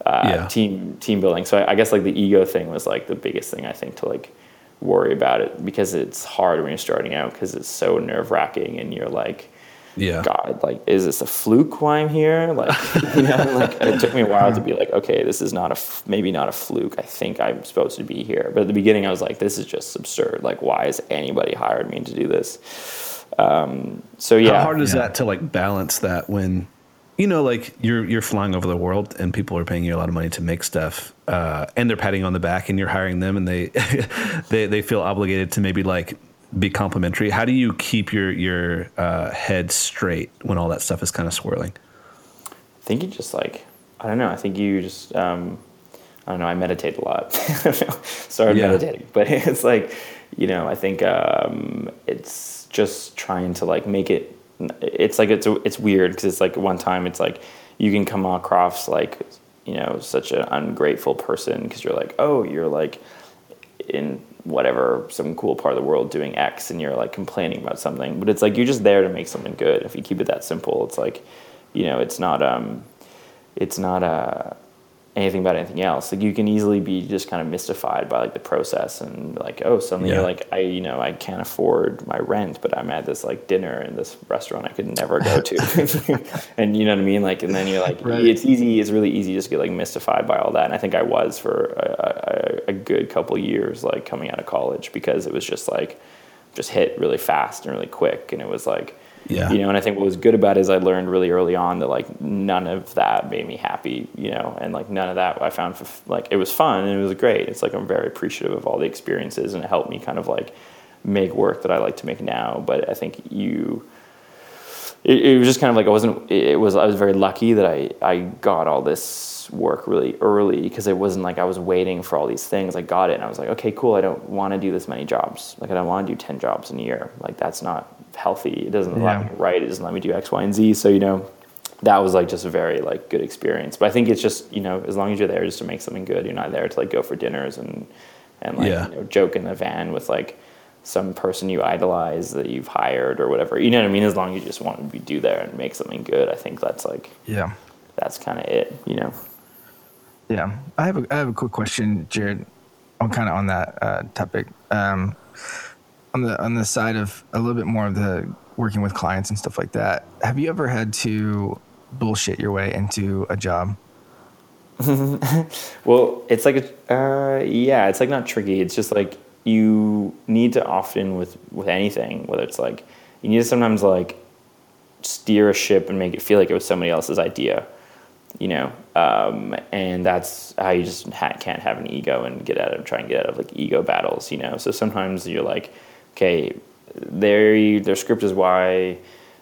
uh, Yeah. team team building. So I, I guess like the ego thing was like the biggest thing I think to like worry about it because it's hard when you're starting out because it's so nerve wracking and you're like, Yeah. God, like, is this a fluke why I'm here? Like, [laughs] you know, like it took me a while to be like, okay, this is not a f- maybe not a fluke. I think I'm supposed to be here. But at the beginning, I was like, this is just absurd. Like, why has anybody hired me to do this? Um, so yeah, How hard is Yeah. that to like balance that when you know like you're you're flying over the world and people are paying you a lot of money to make stuff uh, and they're patting you on the back and you're hiring them and they [laughs] they they feel obligated to maybe like be complimentary. How do you keep your your uh, head straight when all that stuff is kind of swirling? I think you just like I don't know. I think you just um, I don't know. I meditate a lot. [laughs] Started Yeah. meditating, [laughs] but it's like you know. I think um, it's just trying to like make it. It's like it's it's weird because it's like one time it's like you can come across like you know such an ungrateful person because you're like oh you're like in whatever some cool part of the world doing X and you're like complaining about something, but it's like you're just there to make something good. If you keep it that simple, it's like, you know, it's not um, it's not uh, anything about anything else. Like you can easily be just kind of mystified by like the process and like oh suddenly Yeah. you're like I you know I can't afford my rent, but I'm at this like dinner in this restaurant I could never go to, [laughs] [laughs] and you know what I mean. Like and then you're like Right. it's easy. It's really easy just to get like mystified by all that. And I think I was for a, a, a good couple years, like coming out of college, because it was just like just hit really fast and really quick, and it was like. Yeah. You know, and I think what was good about it is I learned really early on that like none of that made me happy, you know, and like none of that I found like it was fun and it was great. It's like I'm very appreciative of all the experiences and it helped me kind of like make work that I like to make now. But I think you, it, it was just kind of like I wasn't. It was I was very lucky that I I got all this work really early because it wasn't like I was waiting for all these things. I got it and I was like, okay, cool. I don't want to do this many jobs. Like I don't want to do ten jobs in a year. Like that's not healthy. It doesn't allow Yeah. me to write. It doesn't let me do X, Y, and Z. So you know, that was like just a very like good experience. But I think it's just you know as long as you're there just to make something good, you're not there to like go for dinners and and like Yeah. you know joke in the van with like some person you idolize that you've hired or whatever. You know what I mean? As long as you just want to be do there and make something good, I think that's like Yeah. that's kind of it. You know? Yeah, I have a I have a quick question, Jared. I'm kind of on that uh, topic. Um, on the on the side of a little bit more of the working with clients and stuff like that. Have you ever had to bullshit your way into a job? [laughs] Well, it's like a uh, yeah, it's like not tricky. It's just like you need to often with with anything, whether it's like you need to sometimes like steer a ship and make it feel like it was somebody else's idea, you know. Um, and that's how you just ha- can't have an ego and get out of try and get out of like ego battles, you know. So sometimes you're like, okay, their their script is Y,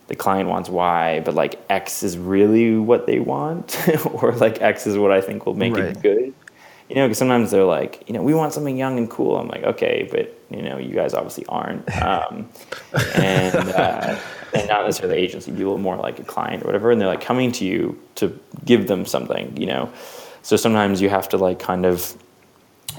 the client wants Y, but like X is really what they want, [laughs] or like X is what I think will make Right. it good. You know, because sometimes they're like, you know, we want something young and cool. I'm like, okay, but you know, you guys obviously aren't, um, and uh, and not necessarily the agency people, more like a client or whatever, and they're like coming to you to give them something, you know. So sometimes you have to like kind of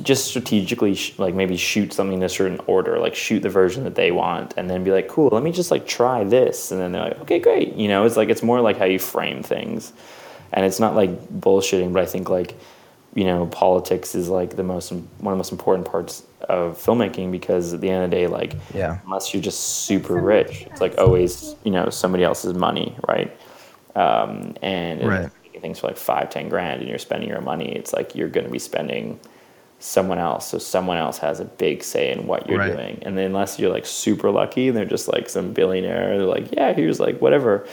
just strategically sh- like maybe shoot something in a certain order like shoot the version that they want and then be like cool let me just like try this and then they're like okay great you know it's like it's more like how you frame things and it's not like bullshitting but i think like you know politics is like the most one of the most important parts of filmmaking because at the end of the day like Yeah. unless you're just super rich it's like always you know somebody else's money right um, and Right. if you're making things for like five ten grand and you're spending your money it's like you're going to be spending someone else so someone else has a big say in what you're Right. doing and then unless you're like super lucky and they're just like some billionaire they're like yeah here's like whatever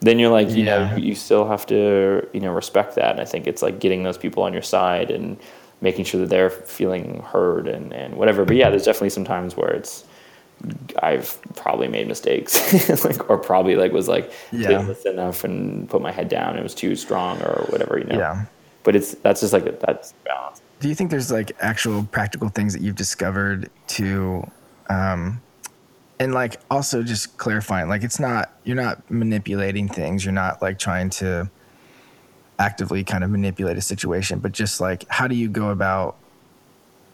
then you're like you Yeah. know you still have to you know respect that and i think it's like getting those people on your side and making sure that they're feeling heard and, and whatever but yeah there's definitely some times where it's I've probably made mistakes, [laughs] like, or probably like was like Yeah. didn't listen enough and put my head down. It was too strong or whatever, you know. Yeah. But it's that's just like that's balance. Do you think there's like actual practical things that you've discovered to, um, and like also just clarifying, like it's not you're not manipulating things. You're not like trying to actively kind of manipulate a situation, but just like how do you go about,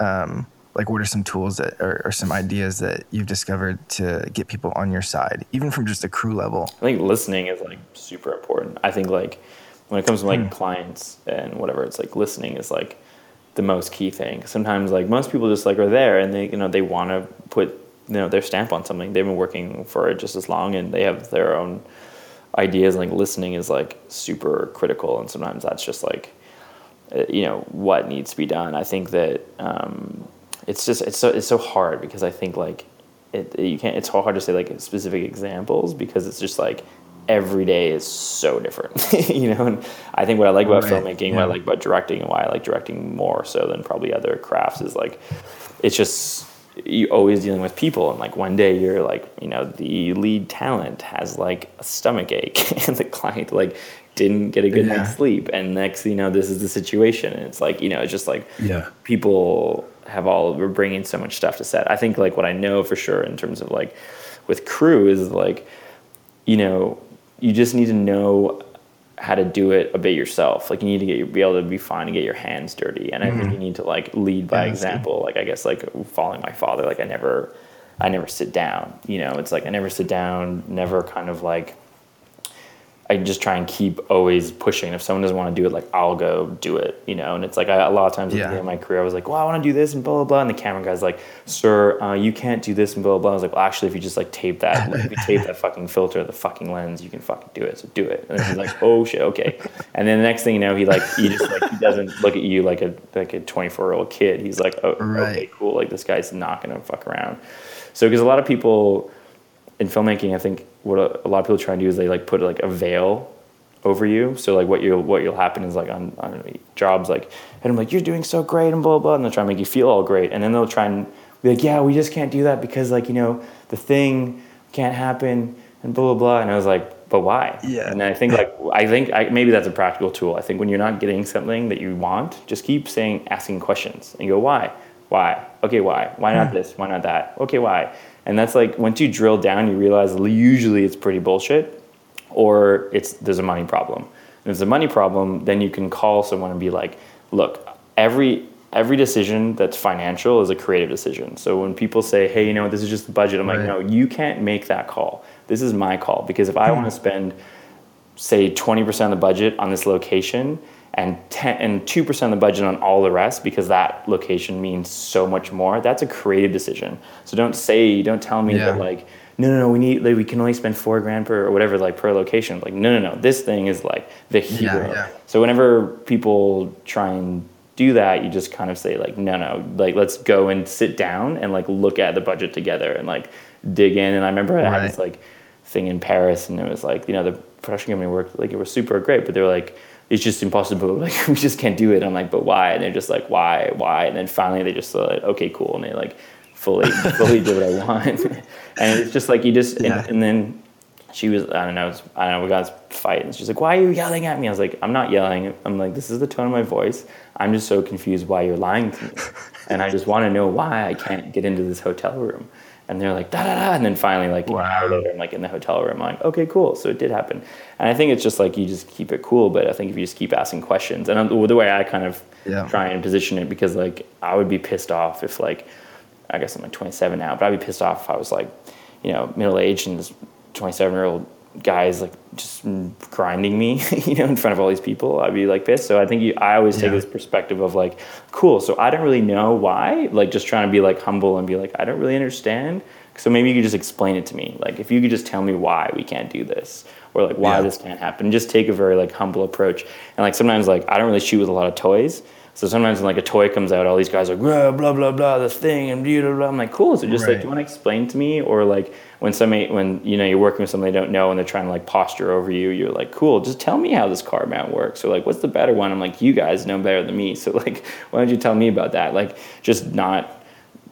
um, like what are some tools that or, or some ideas that you've discovered to get people on your side, even from just a crew level? I think listening is like super important. I think like when it comes to like clients and whatever, it's like listening is like the most key thing. Sometimes like most people just like are there and they you know they want to put you know their stamp on something. They've been working for it just as long and they have their own ideas. Like listening is like super critical, and sometimes that's just like uh, you know what needs to be done. I think that um, it's just it's so it's so hard because I think like it you can't it's so hard to say like specific examples because it's just like every day is so different [laughs] you know and i think what i like about Right, filmmaking what i like about directing and why i like directing more so than probably other crafts is like it's just you always dealing with people and like one day you're like you know the lead talent has like a stomach ache [laughs] and the client like didn't get a good Yeah. night's sleep and next you know this is the situation and it's like you know it's just like Yeah. people have all we're bringing so much stuff to set i think like what i know for sure in terms of like with crew is like you know you just need to know how to do it a bit yourself. Like you need to get be able to be fine and get your hands dirty. And i think you need to like lead by Mm-hmm. Yeah, example. Like i guess like following my father like i never i never sit down you know? It's like i never sit down never kind of like I just try and keep always pushing. If someone doesn't want to do it, like I'll go do it, you know. And it's like I, a lot of times Yeah. of my career, I was like, "Well, I want to do this and blah blah blah." And the camera guy's like, "Sir, uh, you can't do this and blah blah blah." I was like, "Well, actually, if you just like tape that, like, if you tape that fucking filter, the fucking lens, you can fucking do it. So do it." And then he's like, [laughs] "Oh shit, okay." And then the next thing you know, he like he just like he doesn't look at you like a like a twenty four year old kid. He's like, "Oh, okay, cool. Like this guy's not gonna fuck around." So because a lot of people in filmmaking, I think what a, a lot of people try and do is they like put like a veil over you. So like what you'll what you'll happen is like on, on jobs like and I'm like you're doing so great and blah blah, and they'll try and make you feel all great, and then they'll try and be like yeah we just can't do that because like you know the thing can't happen and blah blah blah, and I was like but why? Yeah. And I think like I think I, maybe that's a practical tool. I think when you're not getting something that you want, just keep saying asking questions. And you go why? Why? Okay why? Why not hmm. this? Why not that? Okay why and that's like once you drill down you realize usually it's pretty bullshit or it's there's a money problem. And if there's a money problem, then you can call someone and be like, look, every every decision that's financial is a creative decision. So when people say, hey, you know, this is just the budget, I'm Right. like, no, you can't make that call. This is my call because if I want to spend say 20% of the budget on this location and 10 and 2% of the budget on all the rest because that location means so much more that's a creative decision. So don't say don't tell me that like no no no we need like we can only spend four grand per or whatever like per location. Like no no no this thing is like the hero. yeah. so whenever people try and do that you just kind of say like no no like let's go and sit down and like look at the budget together and like dig in. And i remember i had this like thing in Paris, and it was like, you know, the production company worked like it was super great, but they were like, it's just impossible. [laughs] Like we just can't do it. I'm like, but why? And they're just like, why, why? And then finally they just like, okay, cool, and they like fully [laughs] fully do what I want. [laughs] and it's just like you just Yeah. and, and then she was I don't know it's- I don't know we got this fight and she's like why are you yelling at me? I was like I'm not yelling. I'm like this is the tone of my voice. I'm just so confused why you're lying to me, and I just want to know why I can't get into this hotel room. And they're like da da da, and then finally like hour later I'm like in the hotel room. I'm like okay cool, so it did happen. And I think it's just like you just keep it cool, but I think if you just keep asking questions and um, the way I kind of Yeah. try and position it because like I would be pissed off if like I guess I'm like 27 now, but I'd be pissed off if I was like, you know, middle aged and this 27 year old guy is like just grinding me, [laughs] you know, in front of all these people. I'd be like pissed. So I think you, I always take Yeah. this perspective of like, cool. So I don't really know why. Like just trying to be like humble and be like, I don't really understand. So maybe you could just explain it to me. Like if you could just tell me why we can't do this or like why Yeah. this can't happen. Just take a very like humble approach. And like sometimes like I don't really shoot with a lot of toys. So sometimes when like a toy comes out, all these guys are blah blah blah blah this thing and blah blah blah. I'm like, cool. So just like, do you want to explain to me? Or like when somebody when you know you're working with somebody they don't know and they're trying to like posture over you, you're like, cool. Just tell me how this car mount works. Or like, what's the better one? I'm like, you guys know better than me. So [laughs] like, why don't you tell me about that? Like, just not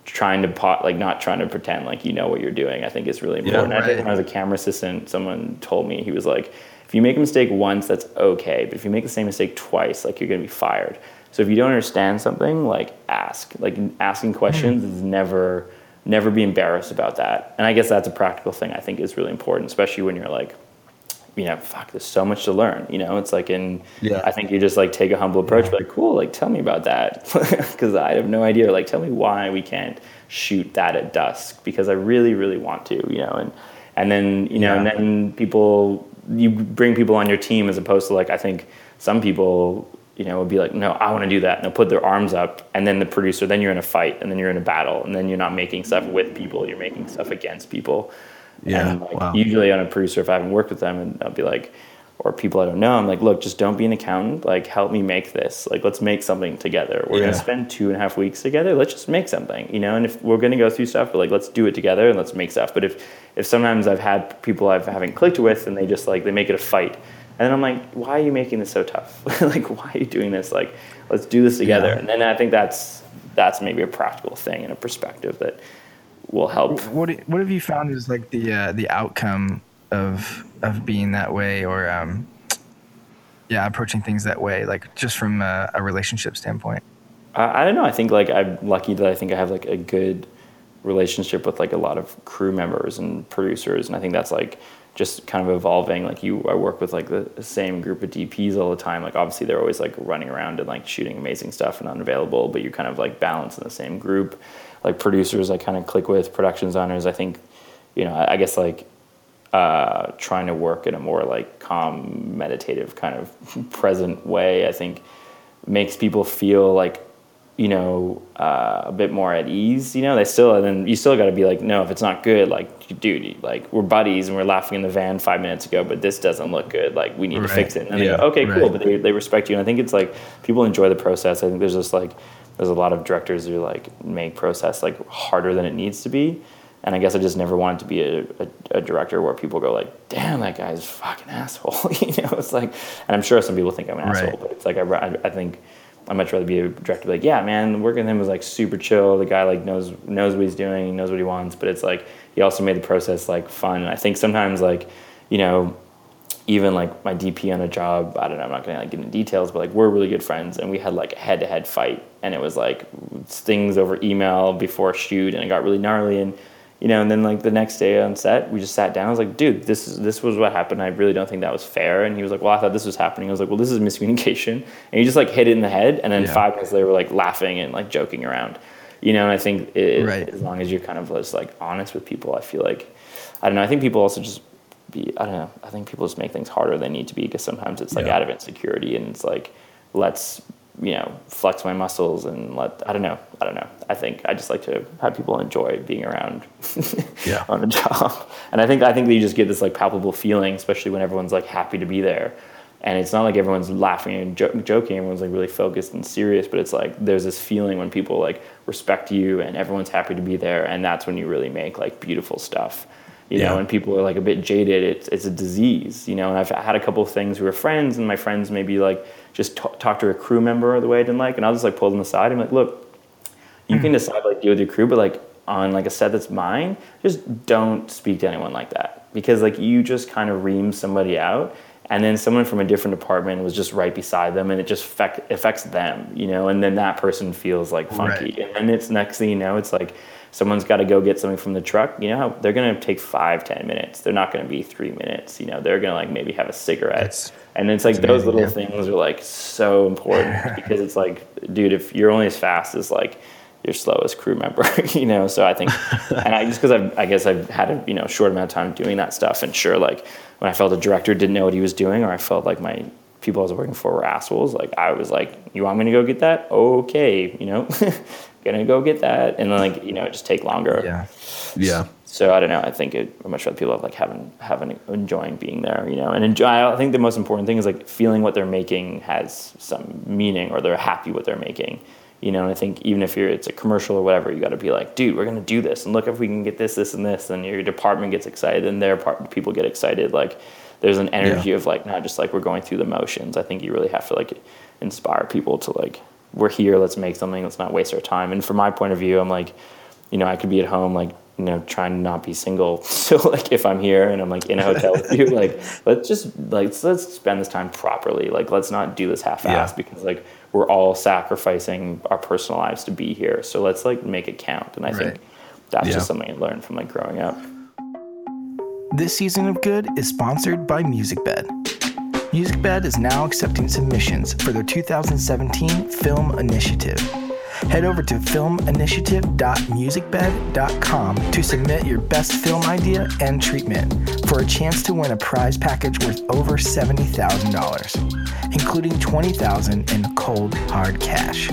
trying to pot like not trying to pretend like you know what you're doing. I think is really important. I think when I was a camera assistant, someone told me he was like, if you make a mistake once, that's okay, but if you make the same mistake twice, like you're gonna be fired. So if you don't understand something, like ask. Like asking questions hmm. is never never be embarrassed about that. And I guess that's a practical thing I think is really important, especially when you're like you know, fuck, there's so much to learn. You know, it's like in, Yeah. I think you just like take a humble approach, like, cool, like, tell me about that. [laughs] Cause I have no idea. Like, tell me why we can't shoot that at dusk because I really, really want to, you know, and, and then, you know, and then people, you bring people on your team as opposed to like, I think some people, you know, would be like, no, I want to do that. And they'll put their arms up and then the producer, then you're in a fight and then you're in a battle and then you're not making stuff with people, you're making stuff against people. Yeah, And like, wow. usually on a producer, if I haven't worked with them, and I'll be like, or people I don't know, I'm like, look, just don't be an accountant. Like, help me make this. Like, let's make something together. We're Yeah. gonna spend two and a half weeks together. Let's just make something, you know. And if we're gonna go through stuff, but like, let's do it together and let's make stuff. But if if sometimes I've had people I haven't clicked with, and they just like they make it a fight, and then I'm like, why are you making this so tough? [laughs] like, why are you doing this? Like, let's do this together. Yeah. And then I think that's that's maybe a practical thing and a perspective that will help. What what have you found is like the uh, the outcome of of being that way or um, yeah approaching things that way like just from a, a relationship standpoint I, I don't know. I think like I'm lucky that I think I have like a good relationship with like a lot of crew members and producers, and I think that's like just kind of evolving. Like you, I work with like the, same group of DPs all the time. Like obviously they're always like running around and like shooting amazing stuff and unavailable, but you're kind of like balanced in the same group. Like producers, I kind of click with production designers. I think, you know, I guess like uh, trying to work in a more like calm, meditative kind of [laughs] present way. I think makes people feel like you know uh, a bit more at ease. You know, they still and then you still got to be like, no, if it's not good, like dude, like we're buddies and we're laughing in the van five minutes ago, but this doesn't look good. Like we need to fix it. And Yeah. go, okay, cool, but they they respect you, and I think it's like people enjoy the process. I think there's just like there's a lot of directors who like make process like harder than it needs to be. And I guess I just never wanted to be a, a, a director where people go like, "Damn, that guy's fucking asshole." [laughs] you know, it's like, and I'm sure some people think I'm an Right. asshole, but it's like I, I, I think I'd much rather be a director like, yeah, man, working with him was like super chill. The guy like knows knows what he's doing, knows what he wants, but it's like he also made the process like fun. And I think sometimes like, you know, even like my DP on a job, I don't know, I'm not gonna like get into details, but like we're really good friends and we had like a head to head fight and it was like things over email before shoot and it got really gnarly and you know, and then like the next day on set, we just sat down. I was like, dude, this is this was what happened. I really don't think that was fair. And he was like, well, I thought this was happening. I was like, well, this is miscommunication. [laughs] And he just like hit it in the head. And then Yeah. five minutes later, we're like laughing and like joking around. You know, and I think it, Right. as long as you're kind of just like honest with people, I feel like I don't know. I think people also just be I don't know. I think people just make things harder than they need to be because sometimes it's like Yeah. out of insecurity and it's like let's you know flex my muscles and let I don't know. I don't know. I think I just like to have people enjoy being around [laughs] Yeah. on a job. And I think I think that you just get this like palpable feeling, especially when everyone's like happy to be there. And it's not like everyone's laughing and jo- joking. Everyone's like really focused and serious. But it's like there's this feeling when people like respect you and everyone's happy to be there. And that's when you really make like beautiful stuff. You know, Yeah. when people are like a bit jaded, it's it's a disease. You know, and I've had a couple of things who are friends, and my friends maybe like just t- talk to a crew member the way I didn't like, and I'll just like pull them aside. and be like, look, you can mm. decide like deal with your crew, but like on like a set that's mine, just don't speak to anyone like that. Because like you just kind of ream somebody out and then someone from a different department was just right beside them and it just affect, affects them you know and then that person feels like funky. Right. and then it's next thing you know it's like someone's got to go get something from the truck. You know how they're going to take five ten minutes. They're not going to be three minutes you know they're going to like maybe have a cigarette. That's- and it's like those amazing, little things are like so important [laughs] because it's like dude if you're only as fast as like your slowest crew member [laughs] you know? So i think and i just because I've, guess i've had a you know short amount of time doing that stuff. And sure like when i felt the director didn't know what he was doing or i felt like my people i was working for were assholes like i was like you want me to go get that? Okay you know? [laughs] Gonna go get that. And then like you know it just take longer. Yeah. Yeah. So I don't know. I think it, I'm much rather people have, like having having enjoying being there, you know, and enjoy. I think the most important thing is like feeling what they're making has some meaning, or they're happy what they're making, you know. And I think even if you're it's a commercial or whatever, you got to be like, dude, we're gonna do this, and look if we can get this, this, and this, and your department gets excited, and their part people get excited. Like there's an energy of like not just like we're going through the motions. I think you really have to like inspire people to like we're here, let's make something, let's not waste our time. And from my point of view, I'm like you know, I could be at home, like, you know, trying to not be single. [laughs] So, like, if I'm here and I'm like in a hotel with you, [laughs] like, let's just like let's, let's spend this time properly. Like, let's not do this half-assed Yeah. because like we're all sacrificing our personal lives to be here. So let's like make it count. And I Right. think that's Yeah. just something I learned from like growing up. This season of Good is sponsored by MusicBed. MusicBed is now accepting submissions for their 2017 film initiative. Head over to filminitiative.musicbed.com to submit your best film idea and treatment for a chance to win a prize package worth over $70,000, including $20,000 in cold hard cash.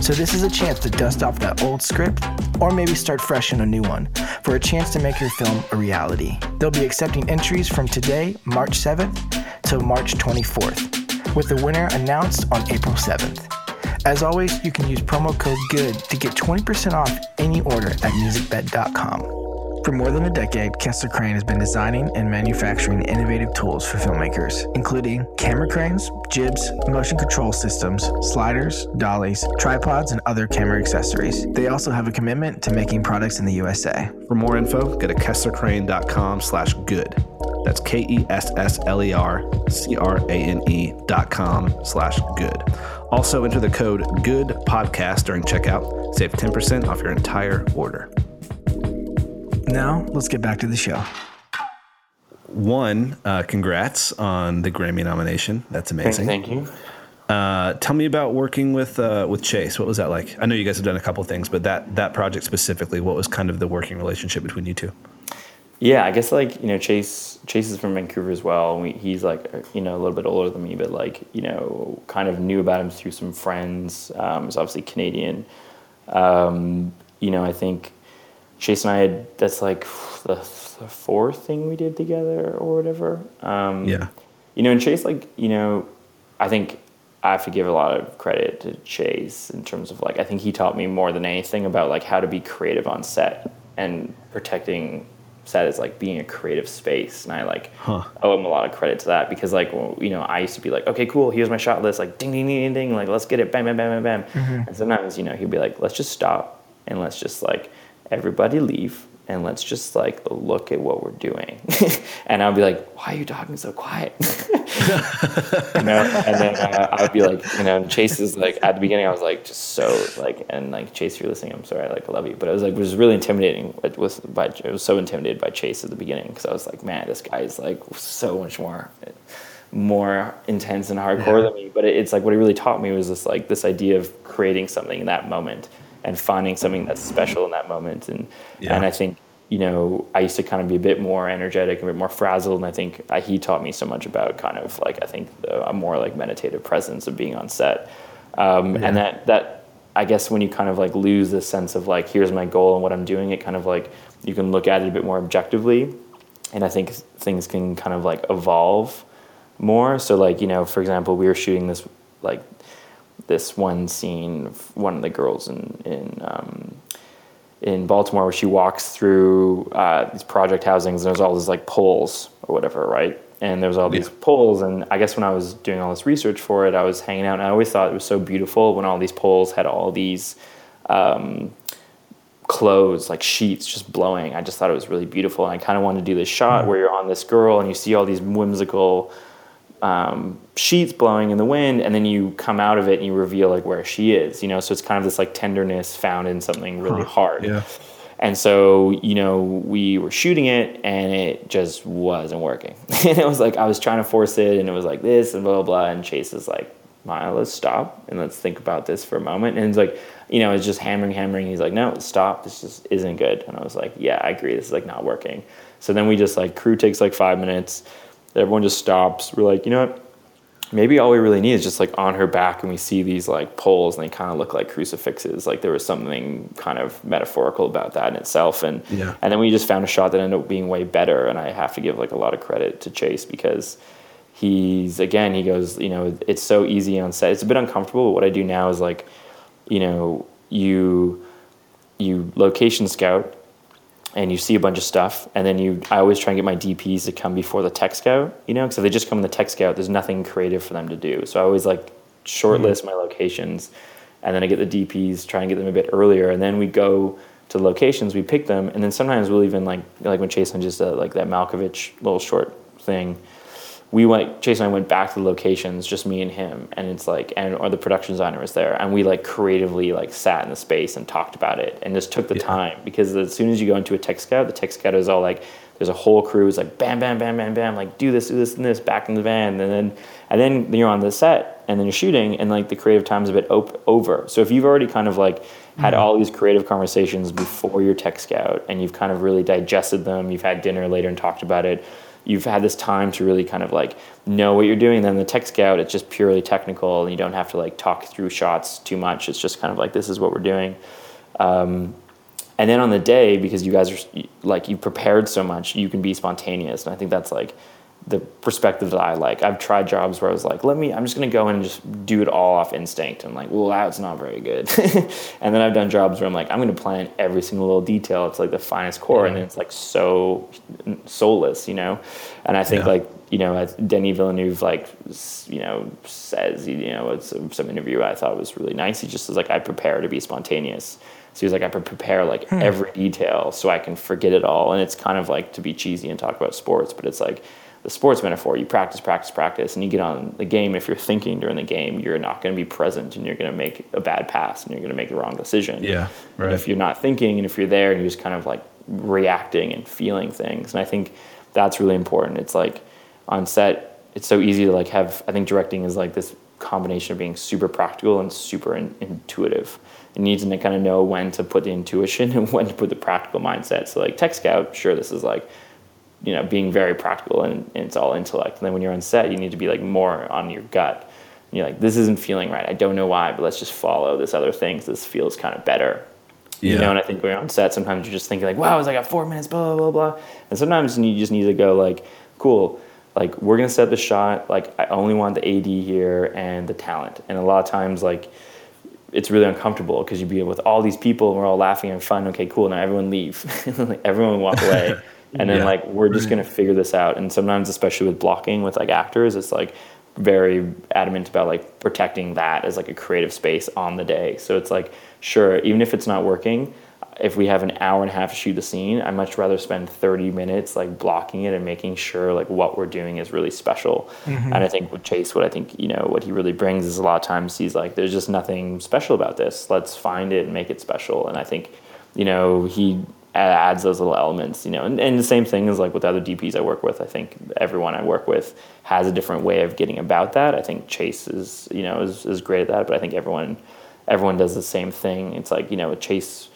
So this is a chance to dust off that old script or maybe start fresh in a new one for a chance to make your film a reality. They'll be accepting entries from today, March 7th, till March 24th, with the winner announced on April 7th. As always, you can use promo code GOOD to get 20% off any order at musicbed.com. For more than a decade, Kessler Crane has been designing and manufacturing innovative tools for filmmakers, including camera cranes, jibs, motion control systems, sliders, dollies, tripods, and other camera accessories. They also have a commitment to making products in the USA. For more info, go to kesslercrane.com slash good. That's E K-E-S-S-L-E-R-C-R-A-N-E E dot com slash good. Also enter the code GOOD podcast during checkout. Save 10% off your entire order. Now, let's get back to the show. One, uh, congrats on the Grammy nomination. That's amazing. Thank you. Uh, tell me about working with uh, with Chayse. What was that like? I know you guys have done a couple things, but that that project specifically, what was kind of the working relationship between you two? Yeah, I guess like you know Chayse Chayse is from Vancouver as well. We, he's like uh, you know a little bit older than me, but like you know kind of knew about him through some friends. Um, he's obviously Canadian. Um, you know, I think Chayse and I had that's like the, the fourth thing we did together or whatever. Um, Yeah. You know, and Chayse like you know, I think I have to give a lot of credit to Chayse in terms of like I think he taught me more than anything about like how to be creative on set and protecting set as like being a creative space and I like owe him a lot of credit to that because like well, you know I used to be like okay cool here's my shot list like ding ding ding ding ding like let's get it bam bam bam bam bam. Mm-hmm. And sometimes you know he'd be like let's just stop and let's just like everybody leave and let's just like look at what we're doing [laughs] and I'd be like why are you talking so quiet [laughs] you know, and then uh, I would be like, you know, Chayse is like at the beginning, I was like just so like, and like Chayse, if you're listening, I'm sorry, I like I love you, but it was like it was really intimidating. It was by it was so intimidated by Chayse at the beginning because I was like, man, this guy is like so much more more intense and hardcore than me. But it, it's like what he really taught me was this like this idea of creating something in that moment and finding something that's special in that moment, and Yeah. and I think you know, I used to kind of be a bit more energetic, a bit more frazzled, and I think uh, he taught me so much about kind of like I think the, a more like meditative presence of being on set, um, and that that I guess when you kind of like lose this sense of like here's my goal and what I'm doing, it kind of like you can look at it a bit more objectively, and I think things can kind of like evolve more. So like you know, for example, we were shooting this like this one scene, of one of the girls in in um, in Baltimore where she walks through uh, these project housings and there's all these like poles or whatever, right? And there's all these Yeah. poles, and I guess when I was doing all this research for it, I was hanging out, and I always thought it was so beautiful when all these poles had all these um, clothes, like sheets just blowing. I just thought it was really beautiful. And I kind of wanted to do this shot where you're on this girl and you see all these whimsical um, sheets blowing in the wind, and then you come out of it and you reveal like where she is, you know. So it's kind of this like tenderness found in something really hard. Yeah. And so, you know, we were shooting it and it just wasn't working. [laughs] and it was like I was trying to force it and it was like this and blah blah blah. And Chayse is like, Maya, let's stop and let's think about this for a moment. And it's like, you know, it's just hammering, hammering. He's like, no, stop. This just isn't good. And I was like, yeah, I agree. This is like not working. So then we just like crew takes like five minutes. Everyone just stops. We're like, you know what? maybe all we really need is just like on her back and we see these like poles and they kind of look like crucifixes like there was something kind of metaphorical about that in itself and Yeah. and then we just found a shot that ended up being way better and i have to give like a lot of credit to chayse because he's again he goes you know it's so easy on set it's a bit uncomfortable but what i do now is like you know you you location scout and you see a bunch of stuff and then you i always try and get my dps to come before the tech scout you know because if they just come in the tech scout there's nothing creative for them to do. So i always like shortlist my locations and then i get the dps try and get them a bit earlier and then we go to locations we pick them and then sometimes we'll even like like when chayse and just uh, like that malkovich little short thing we went Chayse and I went back to the locations, just me and him, and it's like and or the production designer was there, and we like creatively like sat in the space and talked about it, and just took the time because as soon as you go into a tech scout, the tech scout is all like there's a whole crew is like bam bam bam bam bam like do this do this and this back in the van, and then and then you're on the set and then you're shooting, and like the creative time's a bit op- over. So if you've already kind of like had mm-hmm. all these creative conversations before your tech scout, and you've kind of really digested them, you've had dinner later and talked about it you've had this time to really kind of like know what you're doing. Then the tech scout, it's just purely technical, and you don't have to like talk through shots too much. It's just kind of like this is what we're doing. Um, and then on the day, because you guys are like you've prepared so much, you can be spontaneous, and I think that's like the perspective that I like. I've tried jobs where I was like, let me, I'm just gonna go in and just do it all off instinct, and like, well, that's not very good. [laughs] and then I've done jobs where I'm like, I'm gonna plan every single little detail. It's like the finest core, and then it's like so soulless, you know. And I think Yeah. like you know, as Denis Villeneuve like you know says, you know, it's some, some interview I thought was really nice. He just was like, I prepare to be spontaneous. So he was like, I prepare like hmm. every detail so I can forget it all. And it's kind of like to be cheesy and talk about sports, but it's like the sports metaphor. You practice, practice, practice, and you get on the game. If you're thinking during the game, you're not going to be present, and you're going to make a bad pass, and you're going to make the wrong decision. Yeah, And right. if you're not thinking, and if you're there, and you're just kind of like reacting and feeling things, and I think that's really important. It's like on set, it's so easy to like have. I think directing is like this combination of being super practical and super in, intuitive. You need to kind of know when to put the intuition [laughs] and when to put the practical mindset. So like Tech Scout, sure, this is like you know being very practical and, and it's all intellect. And then when you're on set, you need to be like more on your gut. And you're like, this isn't feeling right. I don't know why, but let's just follow this other thing. this feels kind of better. You know, and I think when you're on set, sometimes you're just thinking like, wow, I was like, I got four minutes, blah, blah, blah. And sometimes you just need to go like, cool, like we're going to set the shot. Like I only want the AD here and the talent. And a lot of times like it's really uncomfortable because you'd be with all these people and we're all laughing and fun. Okay, cool. Now everyone leave. [laughs] Everyone walk away. [laughs] And then Yeah. like we're just gonna figure this out. And sometimes, especially with blocking with like actors, it's like very adamant about like protecting that as like a creative space on the day. So it's like sure, even if it's not working, if we have an hour and a half to shoot the scene, I much rather spend 30 minutes like blocking it and making sure like what we're doing is really special. Mm-hmm. And I think with Chayse, what I think, you know, what he really brings is a lot of times he's like, there's just nothing special about this. Let's find it and make it special. And I think, you know, he adds those little elements, you know, and, and the same thing is like with other DPs I work with. I think everyone I work with has a different way of getting about that. I think Chayse is, you know, is, is great at that, but I think everyone, everyone does the same thing. It's like, you know, with Chayse,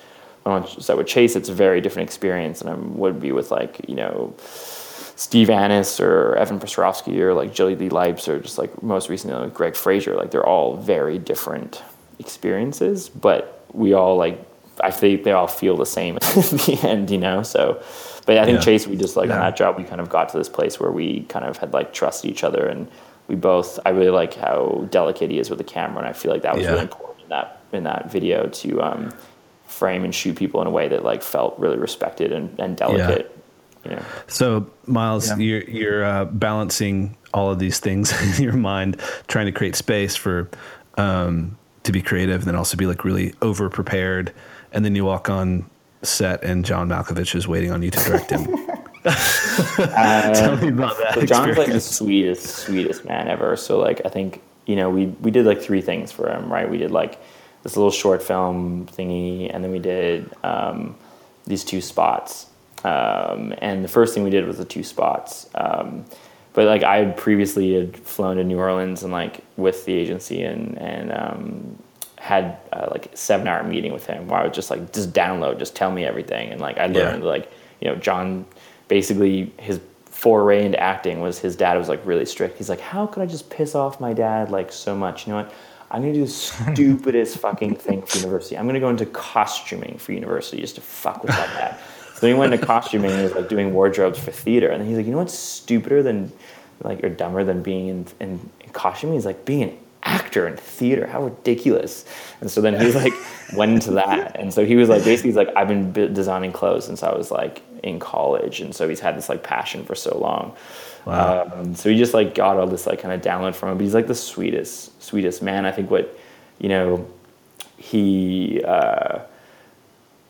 on set with Chayse, it's a very different experience and I would be with like, you know, Steve Annis or Evan Prosofsky or like Jody Lee Lipes or just like most recently like Greig Fraser. Like they're all very different experiences, but we all like I think they all feel the same [laughs] at the end, you know. So, but I think Yeah. Chayse, we just like on that job, we kind of got to this place where we kind of had like trusted each other, and we both. I really like how delicate he is with the camera, and I feel like that was Yeah. really important in that in that video to um, frame and shoot people in a way that like felt really respected and, and delicate. You know. So, Miles, Yeah. you're you're uh, balancing all of these things [laughs] in your mind, trying to create space for um, to be creative, and then also be like really over prepared. And then you walk on set and John Malkovich is waiting on you to direct him? [laughs] Uh, Tell me about that. So John's like the sweetest, sweetest man ever. So like I think you know we we did like three things for him, right? We did like this little short film thingy, and then we did um, these two spots. Um, and the first thing we did was the two spots. Um, but like I had previously had flown to New Orleans and like with the agency and and um, had uh, like a seven hour meeting with him where I was just like just download, just tell me everything, and like I Yeah. learned like you know John basically his foray into acting was his dad was like really strict. He's like, how could I just piss off my dad like so much? You know what? I'm gonna do the [laughs] stupidest fucking thing for university. I'm gonna go into costuming for university just to fuck with my dad. So he went into costuming and was like doing wardrobes for theater. And then he's like, you know what's stupider than like or dumber than being in, in, in costuming? He's like being an actor in theater. How ridiculous! And so then he like went into that. And so he was like basically he's like I've been designing clothes since I was like in college. And so he's had this like passion for so long. Wow. Um, so he just like got all this like kind of download from him. But he's like the sweetest, sweetest man. I think what you know he. Uh,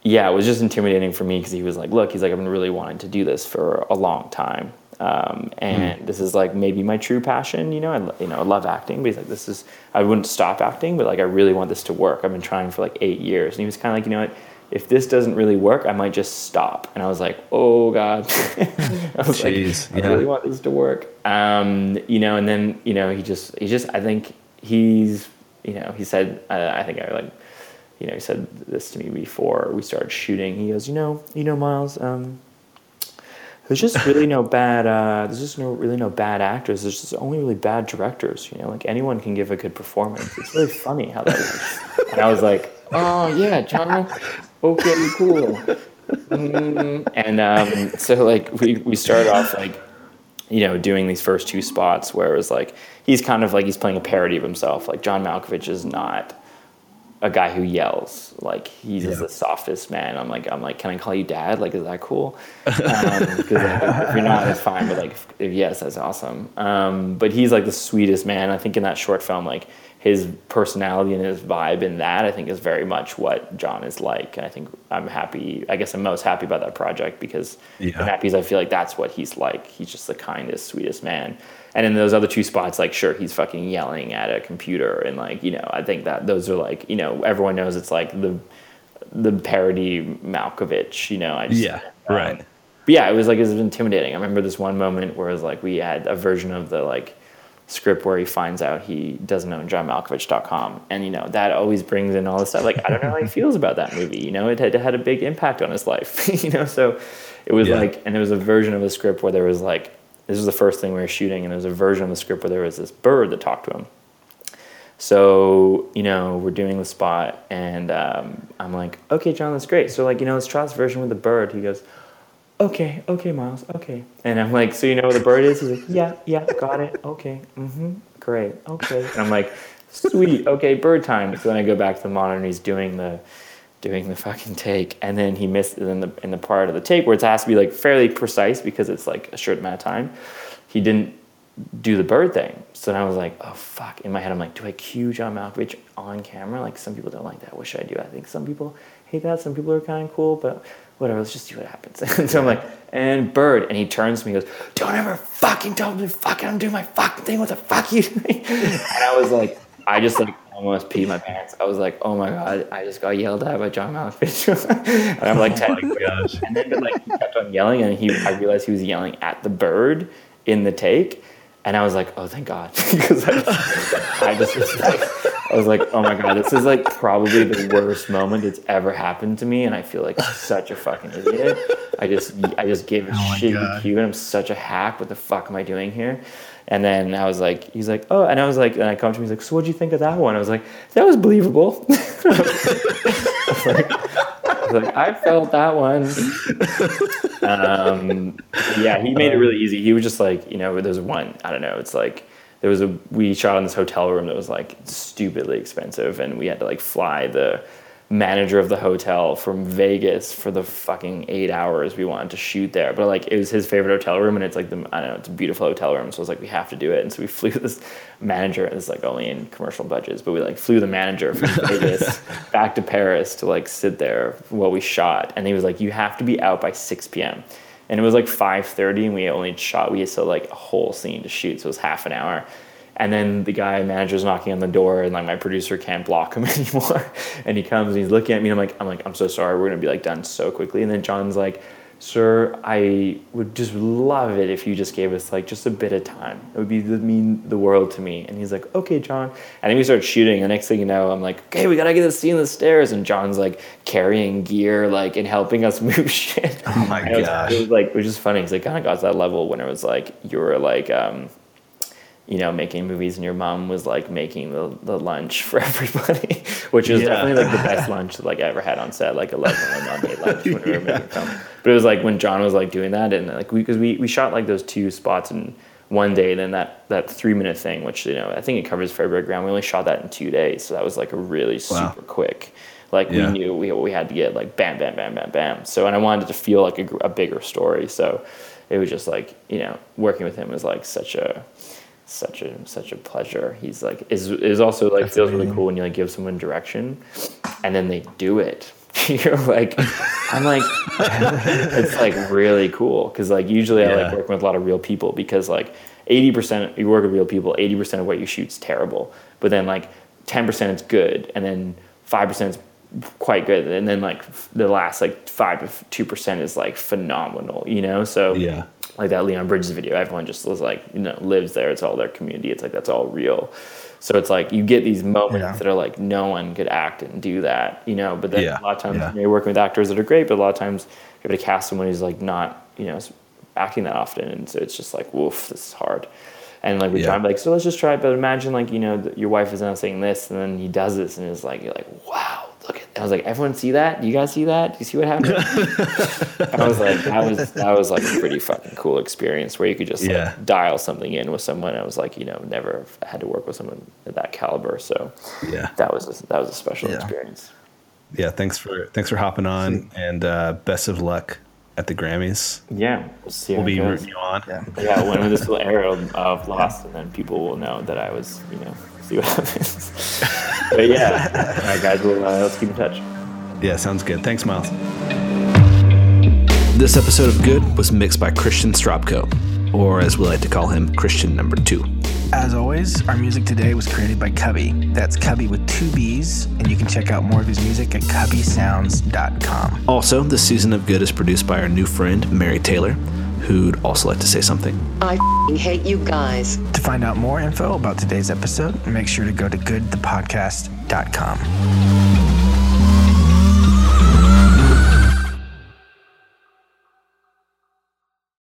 yeah, it was just intimidating for me because he was like, "Look, he's like, I've been really wanting to do this for a long time, um, and this is like maybe my true passion. You know, I you know I love acting, but he's like, this is I wouldn't stop acting, but like I really want this to work. I've been trying for like eight years, and he was kind of like, you know what, if this doesn't really work, I might just stop. And I was like, oh god, [laughs] I was Jeez, like, I yeah. really want this to work. Um, you know, and then you know he just he just I think he's you know he said uh, I think I like you know, he said this to me before we started shooting. He goes, you know, you know, Miles, um, there's just really no bad, uh, there's just no really no bad actors. There's just only really bad directors. You know, like anyone can give a good performance. It's really funny how that works. And I was like, oh yeah, John, okay, cool. Mm. And um, so like we we started off like you know, doing these first two spots where it was like he's kind of like he's playing a parody of himself. Like John Malkovich is not a guy who yells. Like he's just Yeah. the softest man. I'm like I'm like, can I call you dad? Like, is that cool? [laughs] Um, 'cause, like, if you're not, it's fine. But like, if, if yes, that's awesome. Um, but he's like the sweetest man. I think in that short film, like his personality and his vibe in that, I think is very much what John is like. And I think I'm happy. I guess I'm most happy about that project because Yeah. I'm happy because I feel like that's what he's like. He's just the kindest, sweetest man. And in those other two spots, like sure, he's fucking yelling at a computer, and like you know, I think that those are like you know, everyone knows it's like the the parody Malkovich. You know, I just, Yeah, um, right. but yeah, it was like it was intimidating. I remember this one moment where it was like we had a version of the like script where he finds out he doesn't own johnmalkovich.com and you know that always brings in all this stuff like i don't know how he [laughs] feels about that movie you know it had, it had a big impact on his life [laughs] you know so it was Yeah. like and there was a version of the script where there was like this was the first thing we were shooting and there was a version of the script where there was this bird that talked to him. So you know we're doing the spot and um, i'm like okay john that's great. So like you know let's try this version with the bird. He goes okay okay miles okay. And i'm like so you know what the bird is? He's like yeah yeah got it okay mm-hmm great okay. And i'm like sweet okay bird time. So then i go back to the monitor and he's doing the doing the fucking take and then he missed in the in the part of the take where it has to be like fairly precise because it's like a short amount of time he didn't do the bird thing. So then I was like, oh fuck. In my head, I'm like, do I cue John Malkovich on camera? Like some people don't like that. What should I do? I think some people hate that. Some people are kind of cool, but whatever. Let's just see what happens. [laughs] and so I'm like, and bird. And he turns to me and goes, don't ever fucking tell me fucking I'm doing my fucking thing. What the fuck you doing? [laughs] and I was like, I just like almost peed my pants. I was like, oh my god, I just got yelled at by John Malkovich. [laughs] and I'm like, technically, [laughs] and then but, like he kept on yelling, and he I realized he was yelling at the bird in the take, and I was like, oh thank God, [laughs] because I, I just was like, I was like, oh my god, this is like probably the worst moment that's ever happened to me, and I feel like such a fucking idiot. I just I just gave a my shitty cue, and I'm such a hack. What the fuck am I doing here? And then I was like, he's like, oh, and I was like, and I come to him, he's like, so what'd you think of that one? I was like, that was believable. I was like, I was like, I felt that one. Um, yeah, he made it really easy. He was just like, you know, there's one, I don't know, it's like, there was a, we shot in this hotel room that was like stupidly expensive and we had to like fly the, manager of the hotel from Vegas for the fucking eight hours we wanted to shoot there. But like it was his favorite hotel room and it's like the I don't know, it's a beautiful hotel room. So I was like, we have to do it. And so we [laughs] flew this manager, it's like only in commercial budgets, but we like flew the manager from [laughs] Vegas back to Paris to like sit there while we shot. And he was like, You have to be out by six PM. And it was like five thirty and we only shot we had still like a whole scene to shoot, so it was half an hour. And then the guy manager's knocking on the door, and like my producer can't block him [laughs] anymore. and he comes and he's looking at me, and I'm like, I'm like, I'm so sorry, we're gonna be like done so quickly. And then John's like, Sir, I would just love it if you just gave us like just a bit of time. It would be the mean the world to me. And he's like, Okay, John. And then we start shooting. And next thing you know, I'm like, Okay, we gotta get this scene in the stairs. And John's like carrying gear, like and helping us [laughs] move shit. Oh my And it was- gosh. It was like, which is funny because it kind of got to that level when it was like you were like, um, you know, making movies and your mom was like making the, the lunch [laughs] for everybody, which was Yeah. definitely like the best [laughs] lunch that like I ever had on set. Like I love when my mom made lunch when we were [laughs] making film. But it was like when John was like doing that and like we because we, we shot like those two spots in one day, then that that three minute thing, which you know I think it covers February ground. We only shot that in two days, so that was like a really Wow. super quick. Like Yeah. we knew we we had to get like bam bam bam bam bam. So and I wanted it to feel like a, a bigger story. So it was just like you know working with him was like such a such a such a pleasure. He's like is is also like feels really cool when you like give someone direction and then they do it. [laughs] You're like I'm like [laughs] it's like really cool because like usually I like Yeah. working with a lot of real people because like 80% you work with real people 80% of what you shoot's terrible but then like 10% is good and then 5% is quite good and then like the last like 5 to 2% is like phenomenal you know so Yeah. Like that Leon Bridges video, everyone just was like, you know, lives there. It's all their community. It's like that's all real. So it's like you get these moments Yeah. that are like no one could act and do that, you know. But then Yeah, a lot of times yeah. you know, you're working with actors that are great, but a lot of times you have to cast someone who's like not, you know, acting that often, and so it's just like, woof, this is hard. And like we Yeah. try and be like, so let's just try it. But imagine like you know your wife is now saying this, and then he does this, and it's like you're like, wow, look at. I was like, everyone see that? Do you guys see that? Do you see what happened? [laughs] I was like, that was that was like a pretty fucking cool experience where you could just like, Yeah. dial something in with someone. I was like, you know, never had to work with someone at that caliber, so Yeah. that was a, that was a special Yeah. experience. Yeah. Thanks for thanks for hopping on, and uh, best of luck at the Grammys. Yeah, we'll see. We'll be rooting you on. Yeah. Yeah, when this will air of of Lost, and then people will know that I was, you know, see what happens. but yeah, [laughs] all right, guys, we'll, uh, let's keep in touch. Yeah, sounds good. Thanks, Miles. This episode of Good was mixed by Christian Stropko, or as we like to call him, Christian number two. As always, our music today was created by Cubby. That's Cubby with two B's, and you can check out more of his music at cubbysounds.com. Also, this season of Good is produced by our new friend, Mary Taylor, who'd also like to say something. I f***ing hate you guys. To find out more info about today's episode, make sure to go to goodthepodcast.com.